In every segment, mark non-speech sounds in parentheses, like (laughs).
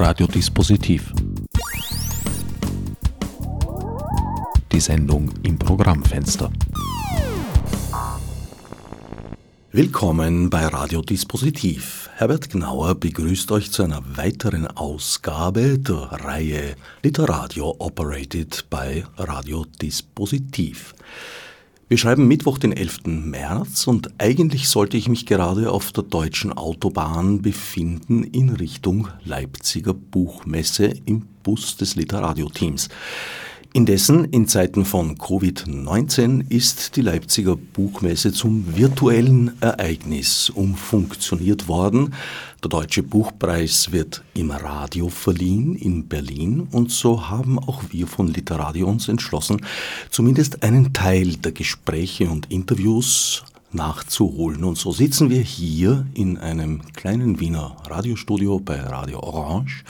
Radiodispositiv. Die Sendung im Programmfenster. Willkommen bei Radiodispositiv. Herbert Gnauer begrüßt euch zu einer weiteren Ausgabe der Reihe Literadio Operated bei Radiodispositiv. Wir schreiben Mittwoch, den 11. März und eigentlich sollte ich mich gerade auf der deutschen Autobahn befinden in Richtung Leipziger Buchmesse im Bus des Literadio-Teams. Indessen, in Zeiten von Covid-19 ist die Leipziger Buchmesse zum virtuellen Ereignis umfunktioniert worden. Der Deutsche Buchpreis wird im Radio verliehen in Berlin und so haben auch wir von Literadio uns entschlossen, zumindest einen Teil der Gespräche und Interviews nachzuholen. Und so sitzen wir hier in einem kleinen Wiener Radiostudio bei Radio Orange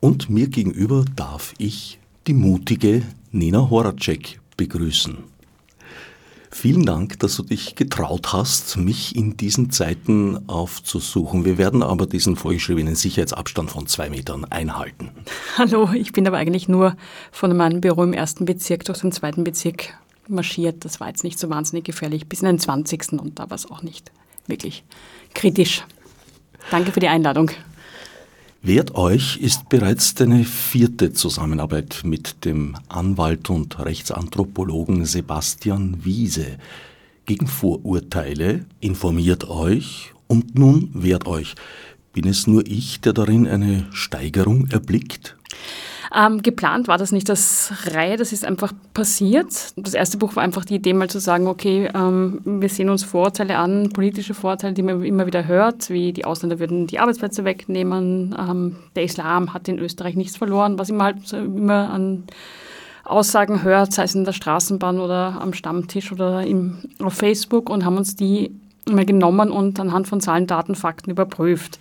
und mir gegenüber darf ich die mutige Nina Horacek begrüßen. Vielen Dank, dass du dich getraut hast, mich in diesen Zeiten aufzusuchen. Wir werden aber diesen vorgeschriebenen Sicherheitsabstand von zwei Metern einhalten. Hallo, ich bin aber eigentlich nur von meinem Büro im ersten Bezirk durch den zweiten Bezirk marschiert. Das war jetzt nicht so wahnsinnig gefährlich. Bis in den 20. und da war es auch nicht wirklich kritisch. Danke für die Einladung. Wert euch ist bereits deine vierte Zusammenarbeit mit dem Anwalt und Rechtsanthropologen Sebastian Wiese. Gegen Vorurteile informiert euch und nun wehrt euch. Bin es nur ich, der darin eine Steigerung erblickt? Ähm, geplant war das nicht als Reihe, das ist einfach passiert. Das erste Buch war einfach die Idee, mal zu sagen, okay, ähm, wir sehen uns Vorurteile an, politische Vorurteile, die man immer wieder hört, wie die Ausländer würden die Arbeitsplätze wegnehmen, ähm, der Islam hat in Österreich nichts verloren, was immer halt immer an Aussagen hört, sei es in der Straßenbahn oder am Stammtisch oder im, auf Facebook und haben uns die immer genommen und anhand von Zahlen, Daten, Fakten überprüft.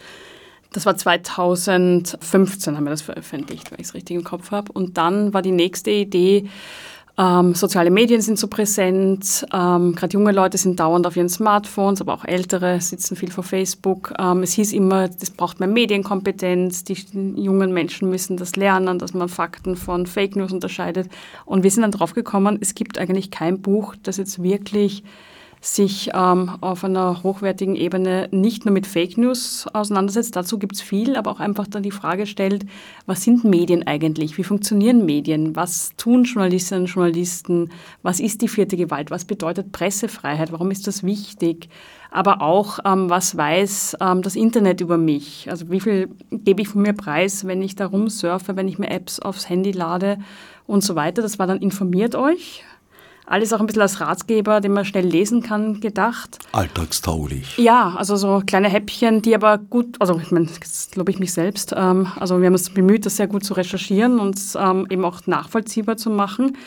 Das war 2015, haben wir das veröffentlicht, weil ich es richtig im Kopf habe. Und dann war die nächste Idee, ähm, soziale Medien sind so präsent, ähm, gerade junge Leute sind dauernd auf ihren Smartphones, aber auch ältere sitzen viel vor Facebook. Ähm, es hieß immer, es braucht mehr Medienkompetenz, die jungen Menschen müssen das lernen, dass man Fakten von Fake News unterscheidet. Und wir sind dann drauf gekommen, es gibt eigentlich kein Buch, das jetzt wirklich sich ähm, auf einer hochwertigen Ebene nicht nur mit Fake News auseinandersetzt, dazu gibt es viel, aber auch einfach dann die Frage stellt, was sind Medien eigentlich? Wie funktionieren Medien? Was tun Journalistinnen und Journalisten? Was ist die vierte Gewalt? Was bedeutet Pressefreiheit? Warum ist das wichtig? Aber auch, ähm, was weiß ähm, das Internet über mich? Also wie viel gebe ich von mir preis, wenn ich da rumsurfe, wenn ich mir Apps aufs Handy lade und so weiter? Das war dann informiert euch alles auch ein bisschen als Ratgeber, den man schnell lesen kann, gedacht. Alltagstauglich. Ja, also so kleine Häppchen, die aber gut, also ich meine, jetzt lobe ich mich selbst, ähm, also wir haben uns bemüht, das sehr gut zu recherchieren und ähm, eben auch nachvollziehbar zu machen.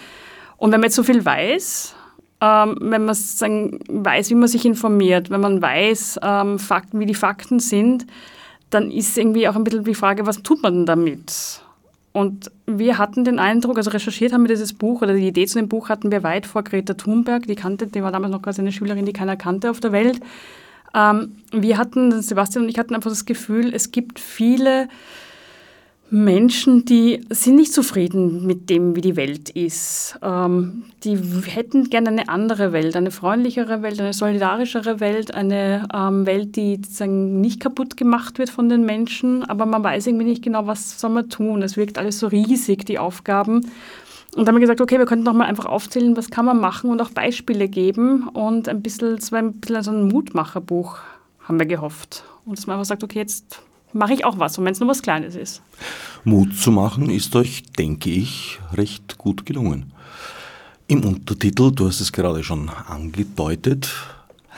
Und wenn man jetzt so viel weiß, ähm, wenn man sagen, weiß, wie man sich informiert, wenn man weiß, ähm, Fakten, wie die Fakten sind, dann ist irgendwie auch ein bisschen die Frage, was tut man denn damit? Und wir hatten den Eindruck, also recherchiert haben wir dieses Buch oder die Idee zu dem Buch hatten wir weit vor Greta Thunberg, die kannte, die war damals noch quasi eine Schülerin, die keiner kannte auf der Welt. Ähm, wir hatten, Sebastian und ich hatten einfach das Gefühl, es gibt viele Menschen, die sind nicht zufrieden mit dem, wie die Welt ist. Ähm, die hätten gerne eine andere Welt, eine freundlichere Welt, eine solidarischere Welt, eine ähm, Welt, die sozusagen nicht kaputt gemacht wird von den Menschen, aber man weiß irgendwie nicht genau, was soll man tun. Es wirkt alles so riesig, die Aufgaben. Und dann haben wir gesagt, okay, wir könnten doch mal einfach aufzählen, was kann man machen und auch Beispiele geben und ein bisschen, so ein bisschen so ein Mutmacherbuch haben wir gehofft. Und dass man einfach sagt, okay, jetzt mache ich auch was, und wenn es nur was Kleines ist. Mut zu machen ist euch, denke ich, recht gut gelungen. Im Untertitel, du hast es gerade schon angedeutet,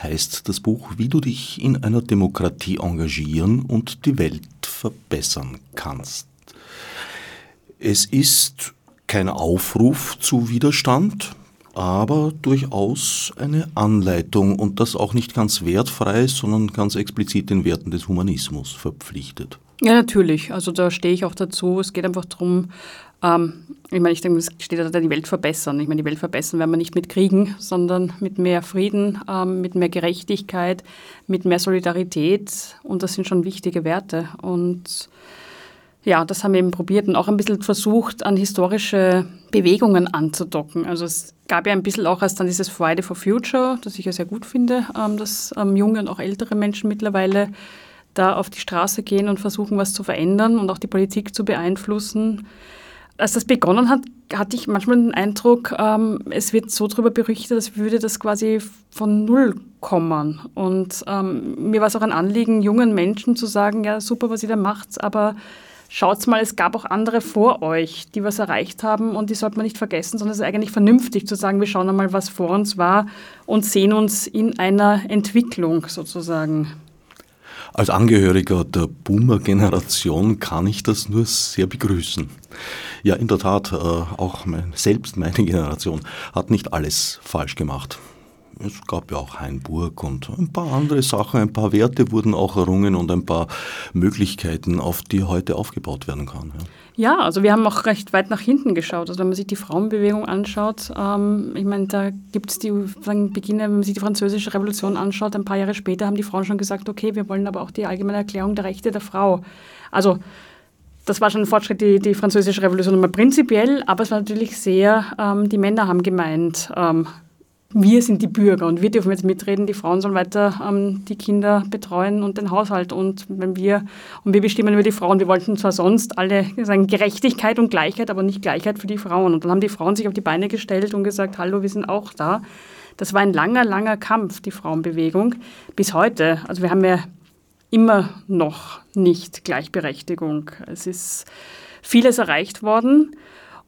heißt das Buch, wie du dich in einer Demokratie engagieren und die Welt verbessern kannst. Es ist kein Aufruf zu Widerstand, aber durchaus eine Anleitung und das auch nicht ganz wertfrei, sondern ganz explizit den Werten des Humanismus verpflichtet. Ja, natürlich. Also da stehe ich auch dazu. Es geht einfach darum, ähm, ich meine, ich denke, es steht da die Welt verbessern. Ich meine, die Welt verbessern werden wir nicht mit Kriegen, sondern mit mehr Frieden, ähm, mit mehr Gerechtigkeit, mit mehr Solidarität. Und das sind schon wichtige Werte. Und Ja, das haben wir eben probiert und auch ein bisschen versucht, an historische Bewegungen anzudocken. Also es gab ja ein bisschen auch erst dann dieses Friday for Future, das ich ja sehr gut finde, ähm, dass ähm, junge und auch ältere Menschen mittlerweile da auf die Straße gehen und versuchen, was zu verändern und auch die Politik zu beeinflussen. Als das begonnen hat, hatte ich manchmal den Eindruck, ähm, es wird so darüber berichtet, als würde das quasi von Null kommen. Und mir war es auch ein Anliegen, jungen Menschen zu sagen, ja super, was ihr da macht, aber schaut mal, es gab auch andere vor euch, die was erreicht haben und die sollte man nicht vergessen, sondern es ist eigentlich vernünftig zu sagen, wir schauen einmal, was vor uns war und sehen uns in einer Entwicklung sozusagen. Als Angehöriger der Boomer-Generation kann ich das nur sehr begrüßen. Ja, in der Tat, äh, auch mein, selbst meine Generation hat nicht alles falsch gemacht. Es gab ja auch Hainburg und ein paar andere Sachen, ein paar Werte wurden auch errungen und ein paar Möglichkeiten, auf die heute aufgebaut werden kann. Ja. Ja, also wir haben auch recht weit nach hinten geschaut. Also wenn man sich die Frauenbewegung anschaut, ähm, ich meine, da gibt es die, sagen wenn man sich die französische Revolution anschaut, ein paar Jahre später haben die Frauen schon gesagt, okay, wir wollen aber auch die allgemeine Erklärung der Rechte der Frau. Also das war schon ein Fortschritt, die, die französische Revolution immer prinzipiell, aber es war natürlich sehr, ähm, die Männer haben gemeint, ähm, wir sind die Bürger und wir dürfen jetzt mitreden, die Frauen sollen weiter ähm, die Kinder betreuen und den Haushalt und wenn wir und wir bestimmen über die Frauen. Wir wollten zwar sonst alle sagen Gerechtigkeit und Gleichheit, aber nicht Gleichheit für die Frauen. Und dann haben die Frauen sich auf die Beine gestellt und gesagt, hallo, wir sind auch da. Das war ein langer, langer Kampf, die Frauenbewegung, bis heute. Also wir haben ja immer noch nicht Gleichberechtigung. Es ist vieles erreicht worden.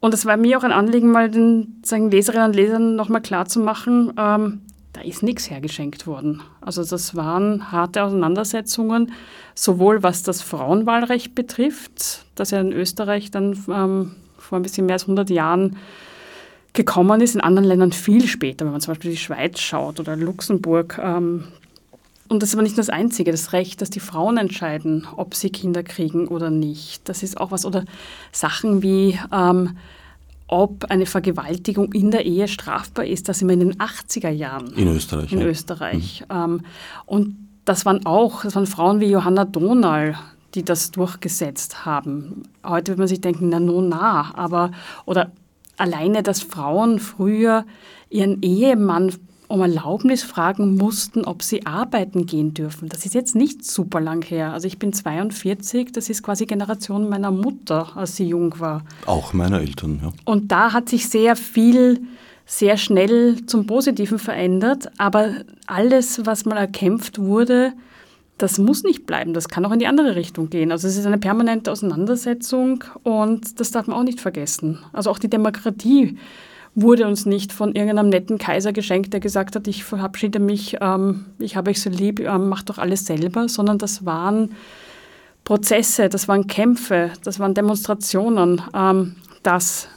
Und es war mir auch ein Anliegen, mal den sagen, Leserinnen und Lesern nochmal klarzumachen, ähm, da ist nichts hergeschenkt worden. Also das waren harte Auseinandersetzungen, sowohl was das Frauenwahlrecht betrifft, das ja in Österreich dann ähm, vor ein bisschen mehr als 100 Jahren gekommen ist, in anderen Ländern viel später, wenn man zum Beispiel die Schweiz schaut oder Luxemburg. Ähm, und das ist aber nicht das Einzige, das Recht, dass die Frauen entscheiden, ob sie Kinder kriegen oder nicht. Das ist auch was, oder Sachen wie, ähm, ob eine Vergewaltigung in der Ehe strafbar ist, das immer in den 80er Jahren. In Österreich. In ja. Österreich. Mhm. Ähm, und das waren auch, das waren Frauen wie Johanna Donal, die das durchgesetzt haben. Heute würde man sich denken, na, no, na, aber, oder alleine, dass Frauen früher ihren Ehemann um Erlaubnis fragen mussten, ob sie arbeiten gehen dürfen. Das ist jetzt nicht super lang her. Also ich bin 42, das ist quasi Generation meiner Mutter, als sie jung war. Auch meiner Eltern, ja. Und da hat sich sehr viel sehr schnell zum Positiven verändert, aber alles, was mal erkämpft wurde, das muss nicht bleiben, das kann auch in die andere Richtung gehen. Also es ist eine permanente Auseinandersetzung und das darf man auch nicht vergessen. Also auch die Demokratie wurde uns nicht von irgendeinem netten Kaiser geschenkt, der gesagt hat, ich verabschiede mich, ähm, ich habe euch so lieb, ähm, macht doch alles selber, sondern das waren Prozesse, das waren Kämpfe, das waren Demonstrationen, ähm, dass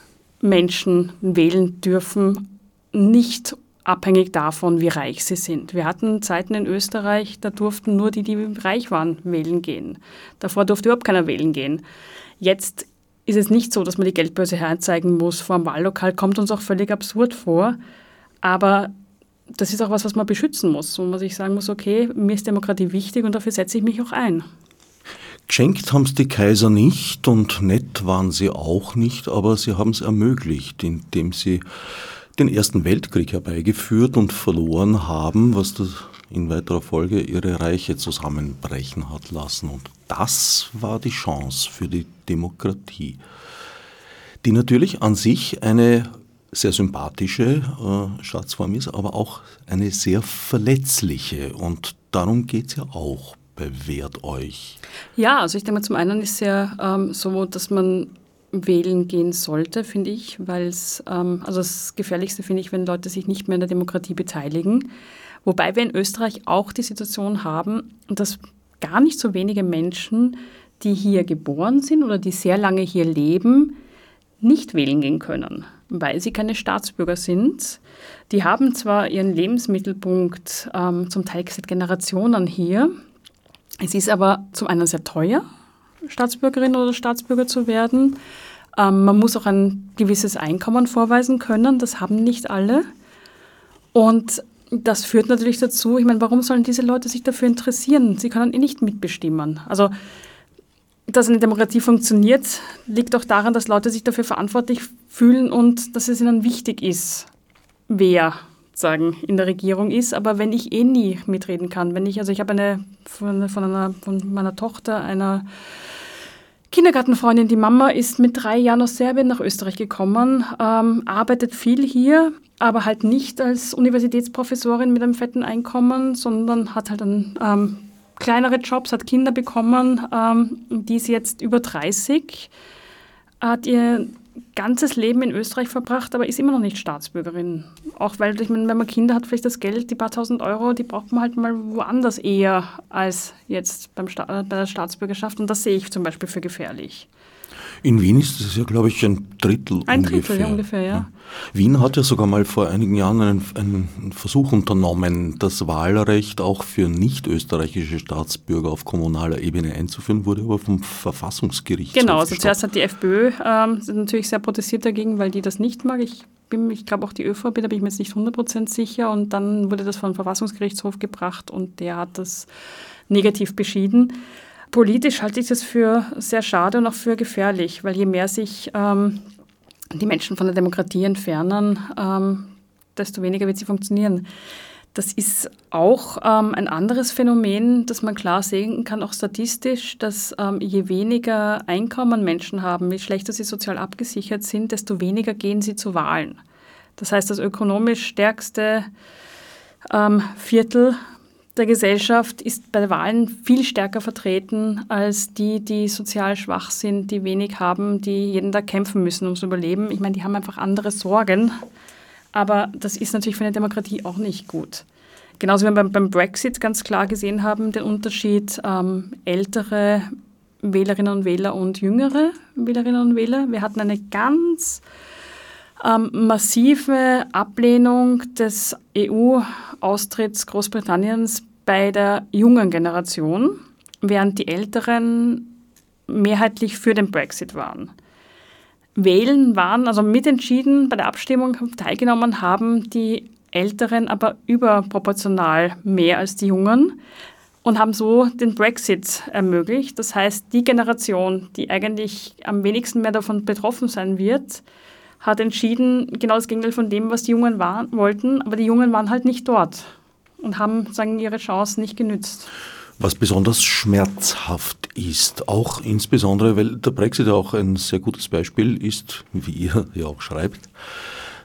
Menschen wählen dürfen, nicht abhängig davon, wie reich sie sind. Wir hatten Zeiten in Österreich, da durften nur die, die reich waren, wählen gehen. Davor durfte überhaupt keiner wählen gehen. Jetzt ist es nicht so, dass man die Geldbörse herzeigen muss vor dem Wahllokal, kommt uns auch völlig absurd vor. Aber das ist auch was, was man beschützen muss, wo man sich sagen muss, okay, mir ist Demokratie wichtig und dafür setze ich mich auch ein. Geschenkt haben es die Kaiser nicht und nett waren sie auch nicht, aber sie haben es ermöglicht, indem sie den Ersten Weltkrieg herbeigeführt und verloren haben, was das in weiterer Folge ihre Reiche zusammenbrechen hat lassen. Und das war die Chance für die Demokratie, die natürlich an sich eine sehr sympathische äh, Staatsform ist, aber auch eine sehr verletzliche. Und darum geht es ja auch bewährt euch. Ja, also ich denke, zum einen ist es ja ähm, so, dass man wählen gehen sollte, finde ich, weil es, ähm, also das Gefährlichste finde ich, wenn Leute sich nicht mehr in der Demokratie beteiligen. Wobei wir in Österreich auch die Situation haben, dass gar nicht so wenige Menschen, die hier geboren sind oder die sehr lange hier leben, nicht wählen gehen können, weil sie keine Staatsbürger sind. Die haben zwar ihren Lebensmittelpunkt ähm, zum Teil seit Generationen hier. Es ist aber zum einen sehr teuer, Staatsbürgerin oder Staatsbürger zu werden. Ähm, man muss auch ein gewisses Einkommen vorweisen können. Das haben nicht alle. Und das führt natürlich dazu, ich meine, warum sollen diese Leute sich dafür interessieren? Sie können eh nicht mitbestimmen. Also dass eine Demokratie funktioniert, liegt auch daran, dass Leute sich dafür verantwortlich fühlen und dass es ihnen wichtig ist, wer sagen in der Regierung ist. Aber wenn ich eh nie mitreden kann, wenn ich, also ich habe eine von, einer, von meiner Tochter, einer Kindergartenfreundin, die Mama ist mit drei Jahren aus Serbien nach Österreich gekommen, ähm, arbeitet viel hier, aber halt nicht als Universitätsprofessorin mit einem fetten Einkommen, sondern hat halt einen ähm, kleinere Jobs, hat Kinder bekommen, ähm, die ist jetzt über 30, hat ihr ganzes Leben in Österreich verbracht, aber ist immer noch nicht Staatsbürgerin. Auch weil, ich meine, wenn man Kinder hat, vielleicht das Geld, die paar tausend Euro, die braucht man halt mal woanders eher als jetzt beim Sta bei der Staatsbürgerschaft. Und das sehe ich zum Beispiel für gefährlich. In Wien ist das ja, glaube ich, ein Drittel ein ungefähr. Drittel, ja, ungefähr, ja. Wien hat ja sogar mal vor einigen Jahren einen, einen Versuch unternommen, das Wahlrecht auch für nicht-österreichische Staatsbürger auf kommunaler Ebene einzuführen, wurde aber vom Verfassungsgericht. Genau, also zuerst hat die FPÖ ähm, natürlich sehr protestiert dagegen, weil die das nicht mag. Ich ich glaube auch die ÖVP, da bin ich mir jetzt nicht 100% sicher. Und dann wurde das vom Verfassungsgerichtshof gebracht und der hat das negativ beschieden. Politisch halte ich das für sehr schade und auch für gefährlich, weil je mehr sich ähm, die Menschen von der Demokratie entfernen, ähm, desto weniger wird sie funktionieren. Das ist auch ähm, ein anderes Phänomen, das man klar sehen kann, auch statistisch, dass ähm, je weniger Einkommen Menschen haben, je schlechter sie sozial abgesichert sind, desto weniger gehen sie zu Wahlen. Das heißt, das ökonomisch stärkste ähm, Viertel der Gesellschaft ist bei Wahlen viel stärker vertreten als die, die sozial schwach sind, die wenig haben, die jeden Tag kämpfen müssen ums Überleben. Ich meine, die haben einfach andere Sorgen. Aber das ist natürlich für eine Demokratie auch nicht gut. Genauso wie wir beim, Brexit ganz klar gesehen haben, den Unterschied ähm, ältere Wählerinnen und Wähler und jüngere Wählerinnen und Wähler. Wir hatten eine ganz ähm, massive Ablehnung des EU-Austritts Großbritanniens bei der jungen Generation, während die Älteren mehrheitlich für den Brexit waren. Wählen waren, also mitentschieden bei der Abstimmung teilgenommen haben die Älteren aber überproportional mehr als die Jungen und haben so den Brexit ermöglicht. Das heißt, die Generation, die eigentlich am wenigsten mehr davon betroffen sein wird, hat entschieden, genau das Gegenteil von dem, was die Jungen waren, wollten, aber die Jungen waren halt nicht dort und haben sagen, ihre Chance nicht genützt. Was besonders schmerzhaft ist, auch insbesondere, weil der Brexit auch ein sehr gutes Beispiel ist, wie ihr ja auch schreibt,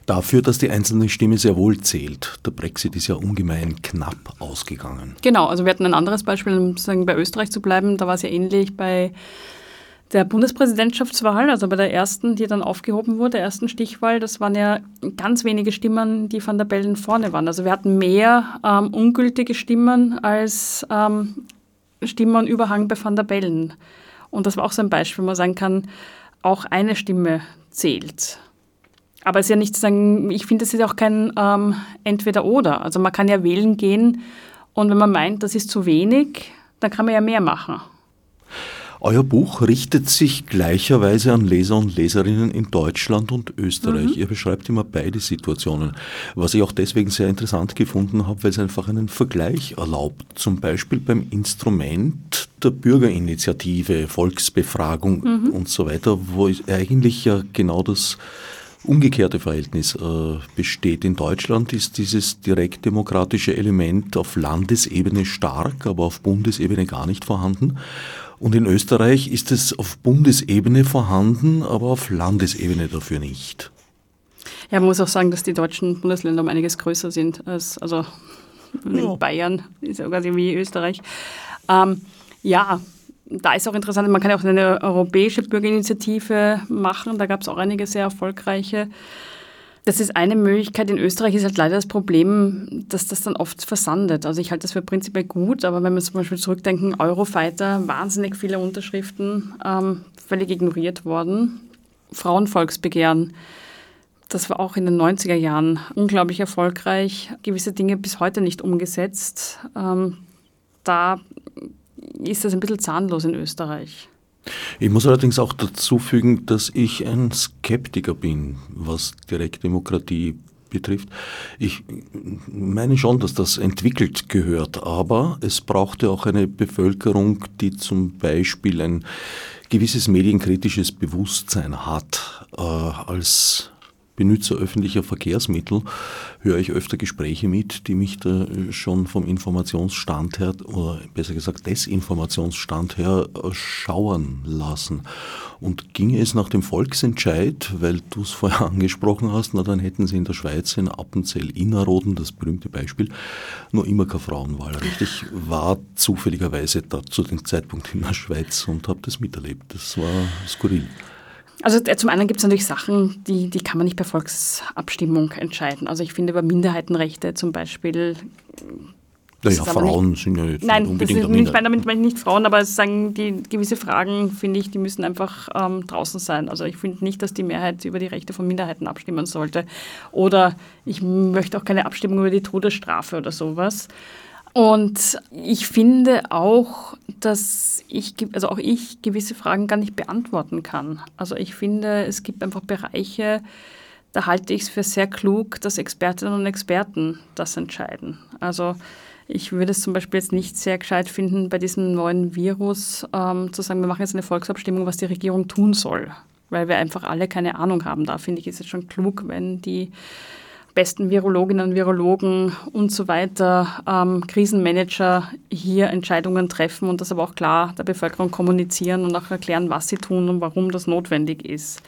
dafür, dass die einzelne Stimme sehr wohl zählt. Der Brexit ist ja ungemein knapp ausgegangen. Genau, also wir hatten ein anderes Beispiel, um sagen, bei Österreich zu bleiben, da war es ja ähnlich bei der Bundespräsidentschaftswahl, also bei der ersten, die dann aufgehoben wurde, der ersten Stichwahl, das waren ja ganz wenige Stimmen, die von der Bellen vorne waren. Also wir hatten mehr ähm, ungültige Stimmen als ähm, Stimmenüberhang bei Van der Bellen. Und das war auch so ein Beispiel, wo man sagen kann, auch eine Stimme zählt. Aber es ist ja nicht zu sagen, ich finde, es ist auch kein ähm, Entweder-Oder. Also man kann ja wählen gehen und wenn man meint, das ist zu wenig, dann kann man ja mehr machen. Euer Buch richtet sich gleicherweise an Leser und Leserinnen in Deutschland und Österreich. Mhm. Ihr beschreibt immer beide Situationen, was ich auch deswegen sehr interessant gefunden habe, weil es einfach einen Vergleich erlaubt. Zum Beispiel beim Instrument der Bürgerinitiative, Volksbefragung mhm. und so weiter, wo eigentlich ja genau das umgekehrte Verhältnis äh, besteht. In Deutschland ist dieses direktdemokratische Element auf Landesebene stark, aber auf Bundesebene gar nicht vorhanden. Und in Österreich ist es auf Bundesebene vorhanden, aber auf Landesebene dafür nicht. Ja, man muss auch sagen, dass die deutschen Bundesländer um einiges größer sind als also ja. Bayern, ist ja quasi wie Österreich. Ähm, ja, da ist auch interessant, man kann ja auch eine europäische Bürgerinitiative machen. Da gab es auch einige sehr erfolgreiche. Das ist eine Möglichkeit. In Österreich ist halt leider das Problem, dass das dann oft versandet. Also ich halte das für prinzipiell gut, aber wenn wir zum Beispiel zurückdenken, Eurofighter, wahnsinnig viele Unterschriften, ähm, völlig ignoriert worden. Frauenvolksbegehren, das war auch in den 90er Jahren unglaublich erfolgreich. Gewisse Dinge bis heute nicht umgesetzt. Ähm, da ist das ein bisschen zahnlos in Österreich. Ich muss allerdings auch dazu fügen, dass ich ein Skeptiker bin, was Direktdemokratie betrifft. Ich meine schon, dass das entwickelt gehört, aber es brauchte auch eine Bevölkerung, die zum Beispiel ein gewisses medienkritisches Bewusstsein hat äh, als Benutzer öffentlicher Verkehrsmittel höre ich öfter Gespräche mit, die mich da schon vom Informationsstand her, oder besser gesagt Desinformationsstand her, äh, schauern lassen. Und ginge es nach dem Volksentscheid, weil du es (laughs) vorher angesprochen hast, na dann hätten sie in der Schweiz in Appenzell-Innerrhoden, das berühmte Beispiel, nur immer kein Frauenwahlrecht. Ich war zufälligerweise da zu dem Zeitpunkt in der Schweiz und habe das miterlebt. Das war skurril. Also äh, zum einen gibt es natürlich Sachen, die, die kann man nicht per Volksabstimmung entscheiden. Also ich finde über Minderheitenrechte zum Beispiel. Naja, Frauen nicht, sind ja jetzt nein, unbedingt das ist nicht, damit meine ich nicht Frauen, aber sagen die gewisse Fragen, finde ich, die müssen einfach ähm, draußen sein. Also ich finde nicht, dass die Mehrheit über die Rechte von Minderheiten abstimmen sollte. Oder ich möchte auch keine Abstimmung über die Todesstrafe oder sowas. Und ich finde auch, dass ich, also auch ich gewisse Fragen gar nicht beantworten kann. Also ich finde, es gibt einfach Bereiche, da halte ich es für sehr klug, dass Expertinnen und Experten das entscheiden. Also ich würde es zum Beispiel jetzt nicht sehr gescheit finden, bei diesem neuen Virus ähm, zu sagen, wir machen jetzt eine Volksabstimmung, was die Regierung tun soll, weil wir einfach alle keine Ahnung haben. Da finde ich, es schon klug, wenn die besten Virologinnen Virologen und so weiter, ähm, Krisenmanager hier Entscheidungen treffen und das aber auch klar der Bevölkerung kommunizieren und auch erklären, was sie tun und warum das notwendig ist.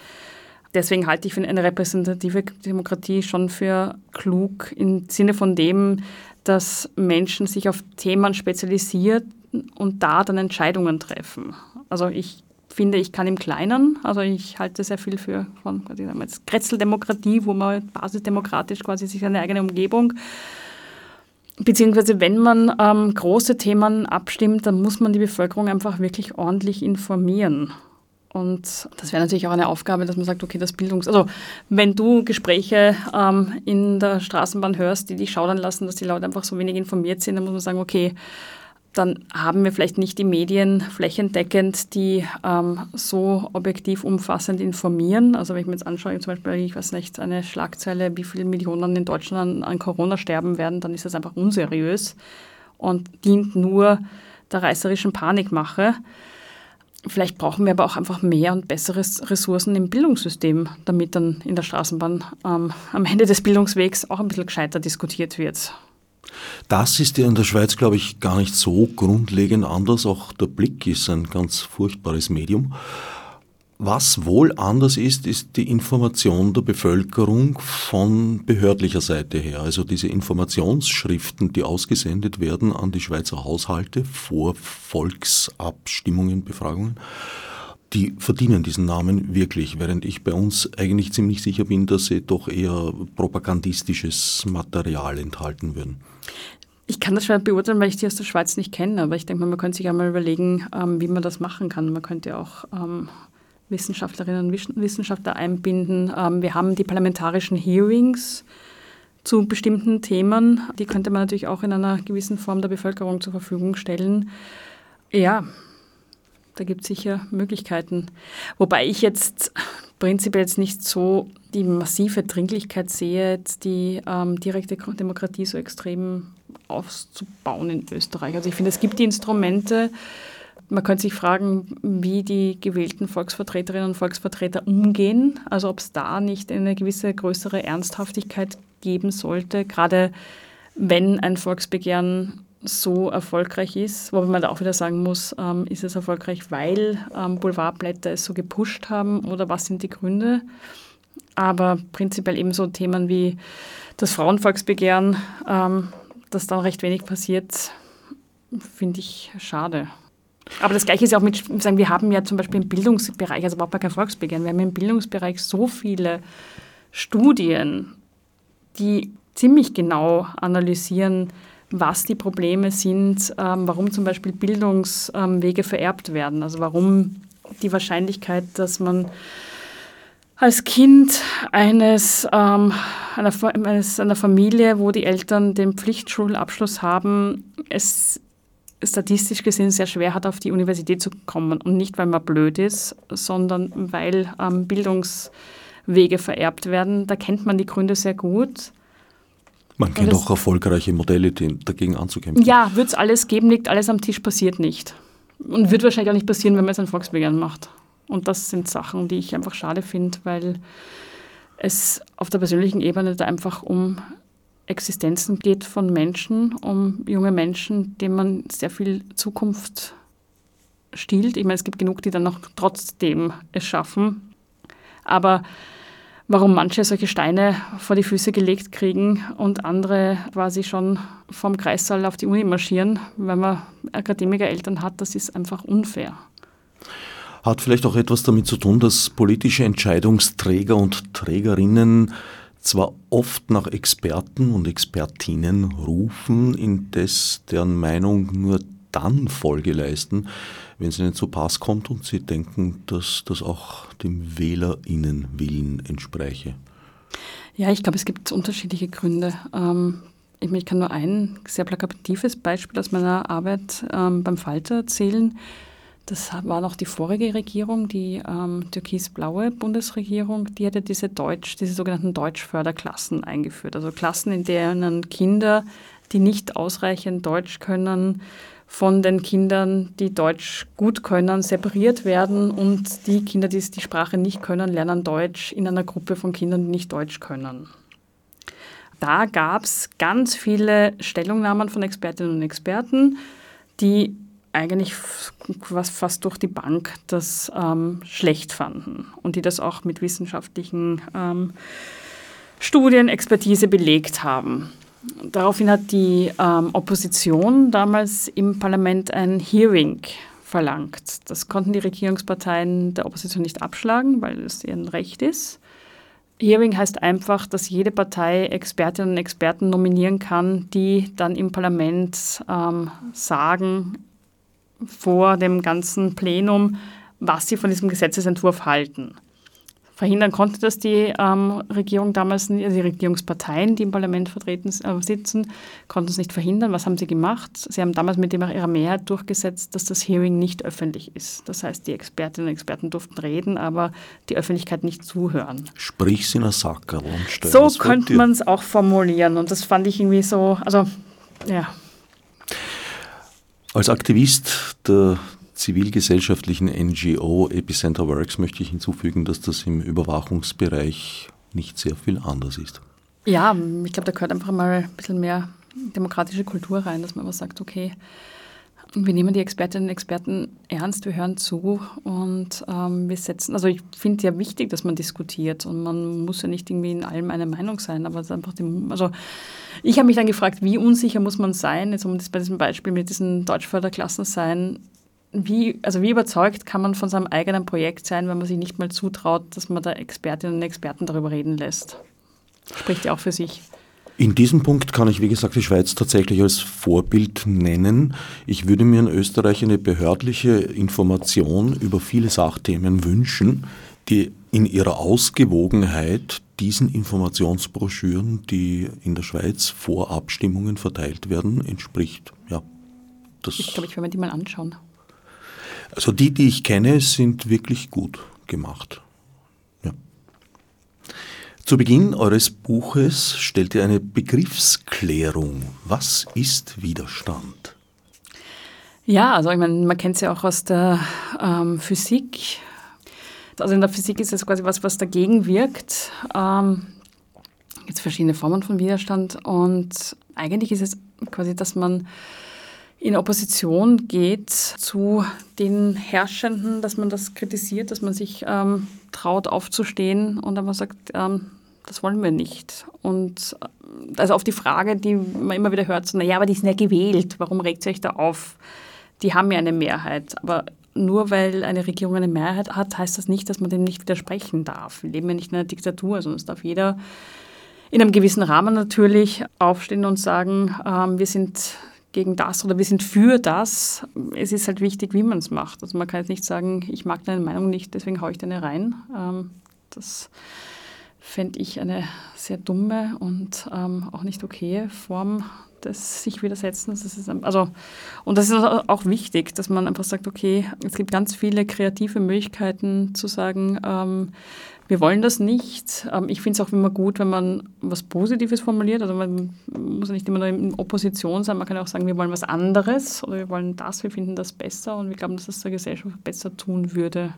Deswegen halte ich für eine repräsentative Demokratie schon für klug im Sinne von dem, dass Menschen sich auf Themen spezialisieren und da dann Entscheidungen treffen. Also ich finde, ich kann im Kleinen, also ich halte sehr viel für von Kretzeldemokratie, wo man basisdemokratisch quasi sich eine eigene Umgebung Beziehungsweise wenn man ähm, große Themen abstimmt, dann muss man die Bevölkerung einfach wirklich ordentlich informieren. Und das wäre natürlich auch eine Aufgabe, dass man sagt, okay, das Bildungs... Also wenn du Gespräche ähm, in der Straßenbahn hörst, die dich schaudern lassen, dass die Leute einfach so wenig informiert sind, dann muss man sagen, okay, dann haben wir vielleicht nicht die Medien flächendeckend, die ähm, so objektiv umfassend informieren. Also wenn ich mir jetzt anschaue, zum Beispiel, ich weiß nicht, eine Schlagzeile, wie viele Millionen in Deutschland an, an Corona sterben werden, dann ist das einfach unseriös und dient nur der reißerischen Panikmache. Vielleicht brauchen wir aber auch einfach mehr und bessere Ressourcen im Bildungssystem, damit dann in der Straßenbahn ähm, am Ende des Bildungswegs auch ein bisschen gescheiter diskutiert wird. Das ist ja in der Schweiz, glaube ich, gar nicht so grundlegend anders. Auch der Blick ist ein ganz furchtbares Medium. Was wohl anders ist, ist die Information der Bevölkerung von behördlicher Seite her. Also diese Informationsschriften, die ausgesendet werden an die Schweizer Haushalte vor Volksabstimmungen, Befragungen, die verdienen diesen Namen wirklich, während ich bei uns eigentlich ziemlich sicher bin, dass sie doch eher propagandistisches Material enthalten würden. Ich kann das schwer beurteilen, weil ich die aus der Schweiz nicht kenne, aber ich denke mal, man könnte sich einmal überlegen, ähm, wie man das machen kann. Man könnte auch ähm, Wissenschaftlerinnen und Wissenschaftler einbinden. Ähm, wir haben die parlamentarischen Hearings zu bestimmten Themen. Die könnte man natürlich auch in einer gewissen Form der Bevölkerung zur Verfügung stellen. Ja, da gibt es sicher Möglichkeiten. Wobei ich jetzt prinzipiell jetzt nicht so die massive Dringlichkeit sehe, die ähm, direkte Demokratie so extrem auszubauen in Österreich. Also ich finde, es gibt die Instrumente. Man könnte sich fragen, wie die gewählten Volksvertreterinnen und Volksvertreter umgehen. Also ob es da nicht eine gewisse größere Ernsthaftigkeit geben sollte, gerade wenn ein Volksbegehren so erfolgreich ist. Wobei man da auch wieder sagen muss, ähm, ist es erfolgreich, weil ähm, Boulevardblätter es so gepusht haben oder was sind die Gründe? Aber prinzipiell eben so Themen wie das Frauenvolksbegehren, ähm, dass dann recht wenig passiert, finde ich schade. Aber das Gleiche ist ja auch mit, sagen, wir haben ja zum Beispiel im Bildungsbereich, also überhaupt kein Volksbegehren, wir haben im Bildungsbereich so viele Studien, die ziemlich genau analysieren, was die Probleme sind, ähm, warum zum Beispiel Bildungswege vererbt werden. Also warum die Wahrscheinlichkeit, dass man als Kind eines, ähm, einer, eines, einer Familie, wo die Eltern den Pflichtschulabschluss haben, es statistisch gesehen sehr schwer hat, auf die Universität zu kommen. Und nicht, weil man blöd ist, sondern weil ähm, Bildungswege vererbt werden. Da kennt man die Gründe sehr gut. Man kennt auch erfolgreiche Modelle, dagegen anzukämpfen. Ja, wird es alles geben, liegt alles am Tisch, passiert nicht. Und wird wahrscheinlich auch nicht passieren, wenn man jetzt ein Volksbegehren macht. Und das sind Sachen, die ich einfach schade finde, weil es auf der persönlichen Ebene da einfach um Existenzen geht von Menschen, um junge Menschen, denen man sehr viel Zukunft stiehlt. Ich meine, es gibt genug, die dann noch trotzdem es schaffen. Aber warum manche solche Steine vor die Füße gelegt kriegen und andere quasi schon vom Kreissaal auf die Uni marschieren, weil man Akademikereltern hat, das ist einfach unfair. Hat vielleicht auch etwas damit zu tun, dass politische Entscheidungsträger und Trägerinnen zwar oft nach Experten und Expertinnen rufen, indes deren Meinung nur dann Folge leisten, wenn es ihnen zu Pass kommt und sie denken, dass das auch dem WählerInnenwillen entspräche? Ja, ich glaube, es gibt unterschiedliche Gründe. Ähm, ich, kann nur ein sehr plakatives Beispiel aus meiner Arbeit ähm, beim Falter erzählen. Das war noch die vorige Regierung, die ähm, türkis-blaue Bundesregierung, die hatte diese Deutsch, diese sogenannten Deutschförderklassen eingeführt. Also Klassen, in denen Kinder, die nicht ausreichend Deutsch können, von den Kindern, die Deutsch gut können, separiert werden und die Kinder, die die Sprache nicht können, lernen Deutsch in einer Gruppe von Kindern, die nicht Deutsch können. Da gab es ganz viele Stellungnahmen von Expertinnen und Experten, die eigentlich fast durch die Bank das ähm, schlecht fanden und die das auch mit wissenschaftlichen ähm, Studien, Expertise belegt haben. Daraufhin hat die ähm, Opposition damals im Parlament ein Hearing verlangt. Das konnten die Regierungsparteien der Opposition nicht abschlagen, weil es ihr Recht ist. Hearing heißt einfach, dass jede Partei Expertinnen und Experten nominieren kann, die dann im Parlament ähm, sagen vor dem ganzen Plenum, was sie von diesem Gesetzesentwurf halten. Verhindern konnte das die ähm, Regierung damals, also die Regierungsparteien, die im Parlament vertreten äh, sitzen, konnten es nicht verhindern. Was haben sie gemacht? Sie haben damals mit ihrer Mehrheit durchgesetzt, dass das Hearing nicht öffentlich ist. Das heißt, die Expertinnen und Experten durften reden, aber die Öffentlichkeit nicht zuhören. Sprich in einer Sackerl und stell So könnte man es auch formulieren. Und das fand ich irgendwie so, also ja. Als Aktivist der zivilgesellschaftlichen NGO Epicenter Works möchte ich hinzufügen, dass das im Überwachungsbereich nicht sehr viel anders ist. Ja, ich glaube, da gehört einfach mal ein bisschen mehr demokratische Kultur rein, dass man immer sagt, okay, wir nehmen die Expertinnen und Experten ernst, wir hören zu und ähm, wir setzen, also ich finde ja wichtig, dass man diskutiert und man muss ja nicht irgendwie in allem eine Meinung sein, aber es einfach, dem, also ich habe mich dann gefragt, wie unsicher muss man sein, jetzt um das bei diesem Beispiel mit diesen Deutschförderklassen sein, wie, also wie überzeugt kann man von seinem eigenen Projekt sein, wenn man sich nicht mal zutraut, dass man da Expertinnen und Experten darüber reden lässt? Spricht ja auch für sich. In diesem Punkt kann ich, wie gesagt, die Schweiz tatsächlich als Vorbild nennen. Ich würde mir in Österreich eine behördliche Information über viele Sachthemen wünschen, die in ihrer Ausgewogenheit diesen Informationsbroschüren, die in der Schweiz vor Abstimmungen verteilt werden, entspricht. Ja, das ich glaube, ich werde mir die mal anschauen. Also die, die ich kenne, sind wirklich gut gemacht. Ja. Zu Beginn eures Buches stellt ihr eine Begriffsklärung. Was ist Widerstand? Ja, also ich meine, man kennt es ja auch aus der ähm, Physik. Also in der Physik ist es quasi was, was dagegen wirkt. Ähm, gibt verschiedene Formen von Widerstand und eigentlich ist es quasi, dass man in Opposition geht zu den Herrschenden, dass man das kritisiert, dass man sich ähm, traut aufzustehen und dann sagt, ähm, das wollen wir nicht. Und äh, also auf die Frage, die man immer wieder hört, so, naja, aber die sind ja gewählt, warum regt ihr euch da auf? Die haben ja eine Mehrheit. Aber nur weil eine Regierung eine Mehrheit hat, heißt das nicht, dass man dem nicht widersprechen darf. Wir leben ja nicht in einer Diktatur, sondern es darf jeder in einem gewissen Rahmen natürlich aufstehen und sagen, ähm, wir sind gegen das oder wir sind für das. Es ist halt wichtig, wie man es macht. Also man kann jetzt nicht sagen, ich mag deine Meinung nicht, deswegen haue ich deine rein. Ähm, das fände ich eine sehr dumme und ähm, auch nicht okaye Form des sich widersetzen. Das ist, also, und das ist auch wichtig, dass man einfach sagt, okay, es gibt ganz viele kreative Möglichkeiten zu sagen, ähm, wir wollen das nicht. Ähm, ich finde es auch immer gut, wenn man was Positives formuliert. Also man muss nicht immer nur in Opposition sein, man kann auch sagen, wir wollen was anderes oder wir wollen das, wir finden das besser und wir glauben, dass es der Gesellschaft besser tun würde.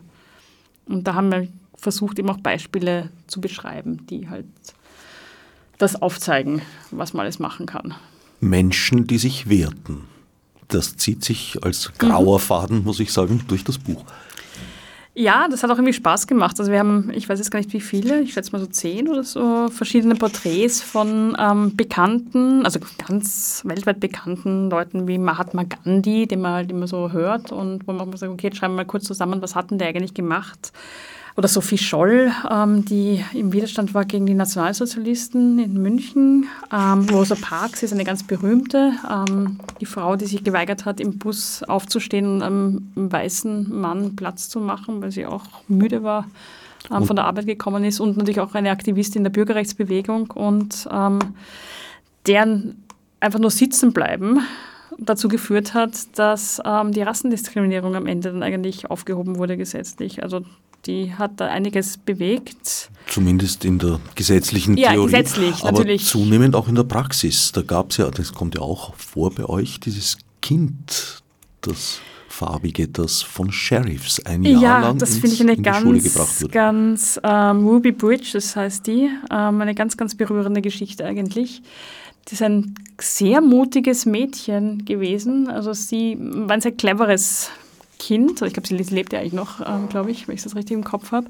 Und da haben wir versucht, eben auch Beispiele zu beschreiben, die halt das aufzeigen, was man alles machen kann. Menschen, die sich wehrten. Das zieht sich als grauer mhm. Faden, muss ich sagen, durch das Buch. Ja, das hat auch irgendwie Spaß gemacht. Also wir haben, ich weiß jetzt gar nicht wie viele, ich schätze mal so zehn oder so, verschiedene Porträts von ähm, bekannten, also ganz weltweit bekannten Leuten wie Mahatma Gandhi, den man halt immer so hört und wo man sagt, okay, jetzt schreiben wir mal kurz zusammen, was hat denn der eigentlich gemacht? Oder Sophie Scholl, ähm, die im Widerstand war gegen die Nationalsozialisten in München. Ähm, Rosa Parks ist eine ganz berühmte, ähm, die Frau, die sich geweigert hat, im Bus aufzustehen und einem weißen Mann Platz zu machen, weil sie auch müde war, ähm, von der Arbeit gekommen ist und natürlich auch eine Aktivistin der Bürgerrechtsbewegung und ähm, deren einfach nur sitzen bleiben dazu geführt hat, dass ähm, die Rassendiskriminierung am Ende dann eigentlich aufgehoben wurde gesetzlich. Also die hat da einiges bewegt. Zumindest in der gesetzlichen ja, Theorie. gesetzlich, aber natürlich. zunehmend auch in der Praxis. Da gab es ja, das kommt ja auch vor bei euch, dieses Kind, das farbige, das von Sheriffs ein Jahr ja, lang das finde ich eine ganz, ganz ähm, Ruby Bridge, das heißt die, ähm, eine ganz, ganz berührende Geschichte eigentlich. Das ist ein sehr mutiges Mädchen gewesen. Also sie war ein sehr cleveres Kind, ich glaube, sie lebt ja eigentlich noch, ähm, glaube ich, wenn ich das richtig im Kopf habe.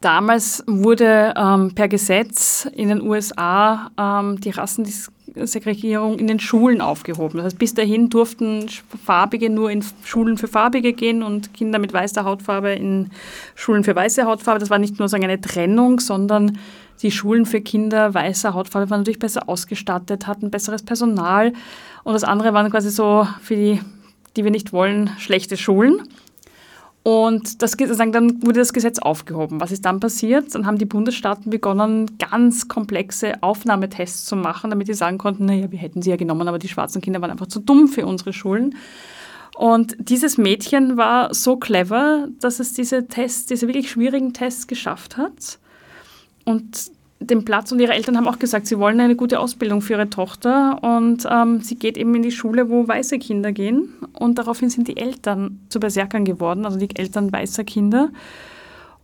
Damals wurde ähm, per Gesetz in den USA ähm, die Rassensegregierung in den Schulen aufgehoben. Das heißt, bis dahin durften Farbige nur in Schulen für Farbige gehen und Kinder mit weißer Hautfarbe in Schulen für weiße Hautfarbe. Das war nicht nur sagen eine Trennung, sondern die Schulen für Kinder weißer Hautfarbe waren natürlich besser ausgestattet, hatten besseres Personal. Und das andere waren quasi so für die die wir nicht wollen, schlechte Schulen. Und das, dann wurde das Gesetz aufgehoben. Was ist dann passiert? Dann haben die Bundesstaaten begonnen, ganz komplexe Aufnahmetests zu machen, damit sie sagen konnten, naja, wir hätten sie ja genommen, aber die schwarzen Kinder waren einfach zu dumm für unsere Schulen. Und dieses Mädchen war so clever, dass es diese Tests, diese wirklich schwierigen Tests geschafft hat. Und den Platz und ihre Eltern haben auch gesagt, sie wollen eine gute Ausbildung für ihre Tochter und ähm, sie geht eben in die Schule, wo weiße Kinder gehen und daraufhin sind die Eltern zu Berserkern geworden, also die Eltern weißer Kinder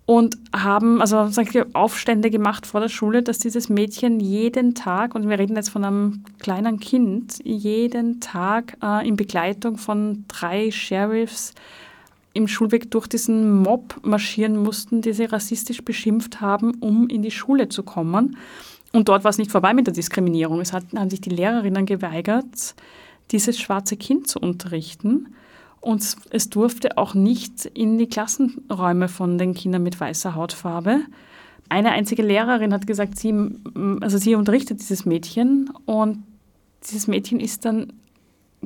und haben also Aufstände gemacht vor der Schule, dass dieses Mädchen jeden Tag, und wir reden jetzt von einem kleinen Kind, jeden Tag äh, in Begleitung von drei Sheriffs im Schulweg durch diesen Mob marschieren mussten, die sie rassistisch beschimpft haben, um in die Schule zu kommen. Und dort war es nicht vorbei mit der Diskriminierung. Es hat, haben sich die Lehrerinnen geweigert, dieses schwarze Kind zu unterrichten. Und es durfte auch nicht in die Klassenräume von den Kindern mit weißer Hautfarbe. Eine einzige Lehrerin hat gesagt, sie, also sie unterrichtet dieses Mädchen und dieses Mädchen ist dann